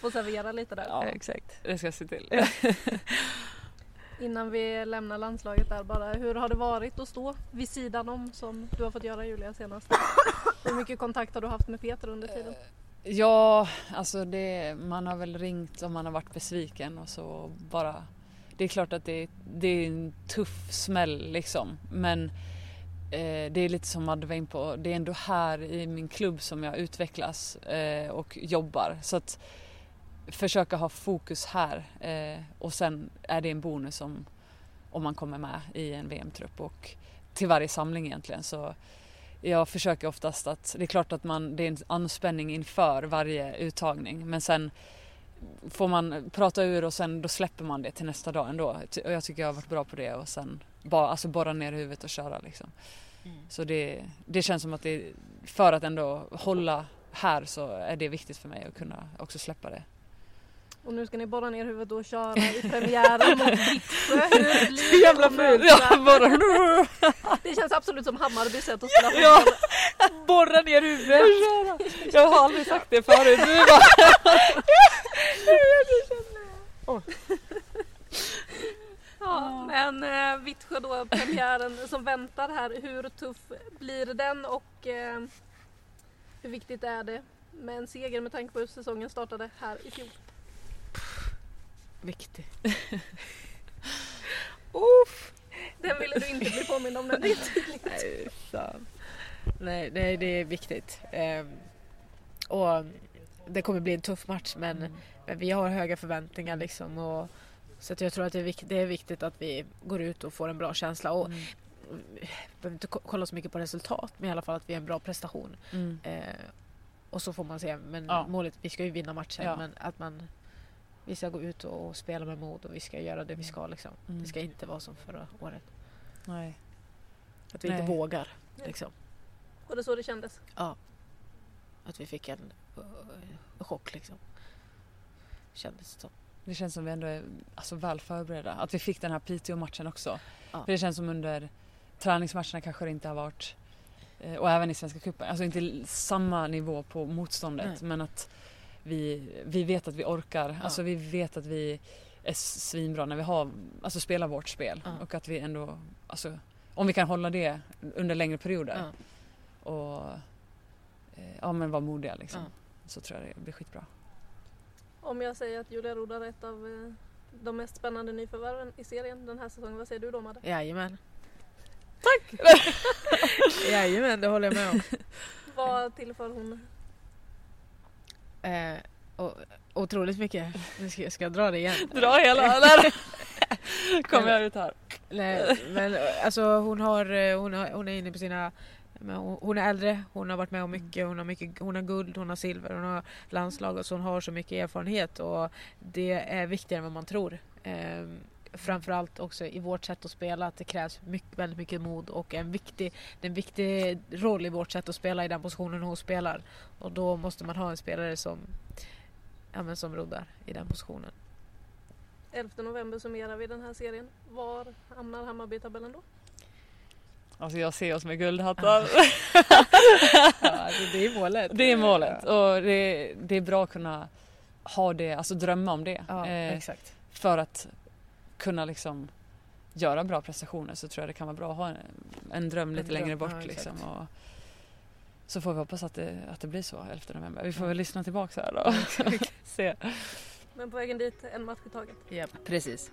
Får servera lite där. Ja. exakt. Det ska jag se till. Innan vi lämnar landslaget där bara, hur har det varit att stå vid sidan om som du har fått göra Julia senast? Hur mycket kontakt har du haft med Peter under tiden? Eh, ja, alltså det, man har väl ringt om man har varit besviken och så bara Det är klart att det, det är en tuff smäll liksom men eh, det är lite som Madde var in på, det är ändå här i min klubb som jag utvecklas eh, och jobbar så att försöka ha fokus här eh, och sen är det en bonus om, om man kommer med i en VM-trupp och till varje samling egentligen så jag försöker oftast att det är klart att man, det är en anspänning inför varje uttagning men sen får man prata ur och sen då släpper man det till nästa dag ändå. Och jag tycker jag har varit bra på det och sen bara, alltså borra ner huvudet och köra liksom. Så det, det känns som att det, för att ändå hålla här så är det viktigt för mig att kunna också släppa det. Och nu ska ni borra ner huvudet och köra i premiären mot Vittsjö. Jävla möta- Ja, bara, Det känns absolut som Hammarbys sätt att spela Ja. Borra ner huvudet! jag har aldrig sagt det förut. Du bara, Ja, men eh, Vittsjö då, premiären som väntar här. Hur tuff blir den och eh, hur viktigt är det med en seger med tanke på hur säsongen startade här i fjol? Viktig. Den ville du inte bli påmind om när det är tydligt. Nej, fan. Nej, nej, det är viktigt. Ehm, och det kommer bli en tuff match men, men vi har höga förväntningar liksom. Och, så jag tror att det är, vik- det är viktigt att vi går ut och får en bra känsla. Och Mm. behöver inte ko- kolla så mycket på resultat men i alla fall att vi har en bra prestation. Mm. Eh, och så får man se. Men Ja. målet, vi ska ju vinna matchen Ja. men att man vi ska gå ut och, och spela med mod och vi ska göra det vi ska liksom. Mm. Det ska inte vara som förra året. Nej. Att vi Nej. inte vågar liksom. Och det är så det kändes. Att vi fick en uh, chock liksom. Kändes det som. Det känns som vi ändå är alltså, väl förberedda. Att vi fick den här Piteå-matchen också. Ja. För det känns som under träningsmatcherna kanske det inte har varit eh, och även i Svenska cupen, alltså inte samma nivå på motståndet Nej. men att vi, vi vet att vi orkar, Ja. alltså vi vet att vi är svinbra när vi har, alltså spelar vårt spel Ja. och att vi ändå, alltså om vi kan hålla det under längre perioder Ja. och eh, ja men vara modiga liksom Ja. så tror jag det blir skitbra. Om jag säger att Julia Rodar är ett av eh, de mest spännande nyförvärven i serien den här säsongen, vad säger du då Madde? Jajamän. Tack! Jajamän, det håller jag med om. Vad tillför hon? Eh, och, otroligt mycket. Nu ska, ska jag dra det igen. Dra hela, där kommer jag ut här. Nej, men alltså hon har, eh, hon har, hon är inne på sina hon är äldre, hon har varit med om mycket, hon har, mycket, hon har guld, hon har silver, hon har landslag så hon har så mycket erfarenhet och det är viktigare än vad man tror. Framförallt också i vårt sätt att spela att det krävs mycket, väldigt mycket mod och en viktig, det är en viktig roll i vårt sätt att spela i den positionen hon spelar. Och då måste man ha en spelare som, ja, men som roddar i den positionen. 11 november summerar vi den här serien. Var hamnar Hammarby i tabellen då? Alltså jag ser oss med guldhattar. Ja, det är målet. Det är målet och det, det är bra att kunna ha det, alltså drömma om det. Ja, Eh, exakt. för att kunna liksom göra bra prestationer så tror jag det kan vara bra att ha en, en dröm lite En dröm, längre bort ja, liksom. Och så får vi hoppas att det, att det blir så 11 november. Vi får väl lyssna tillbaka här då. Se. Men på vägen dit, en match i taget. Japp. Precis.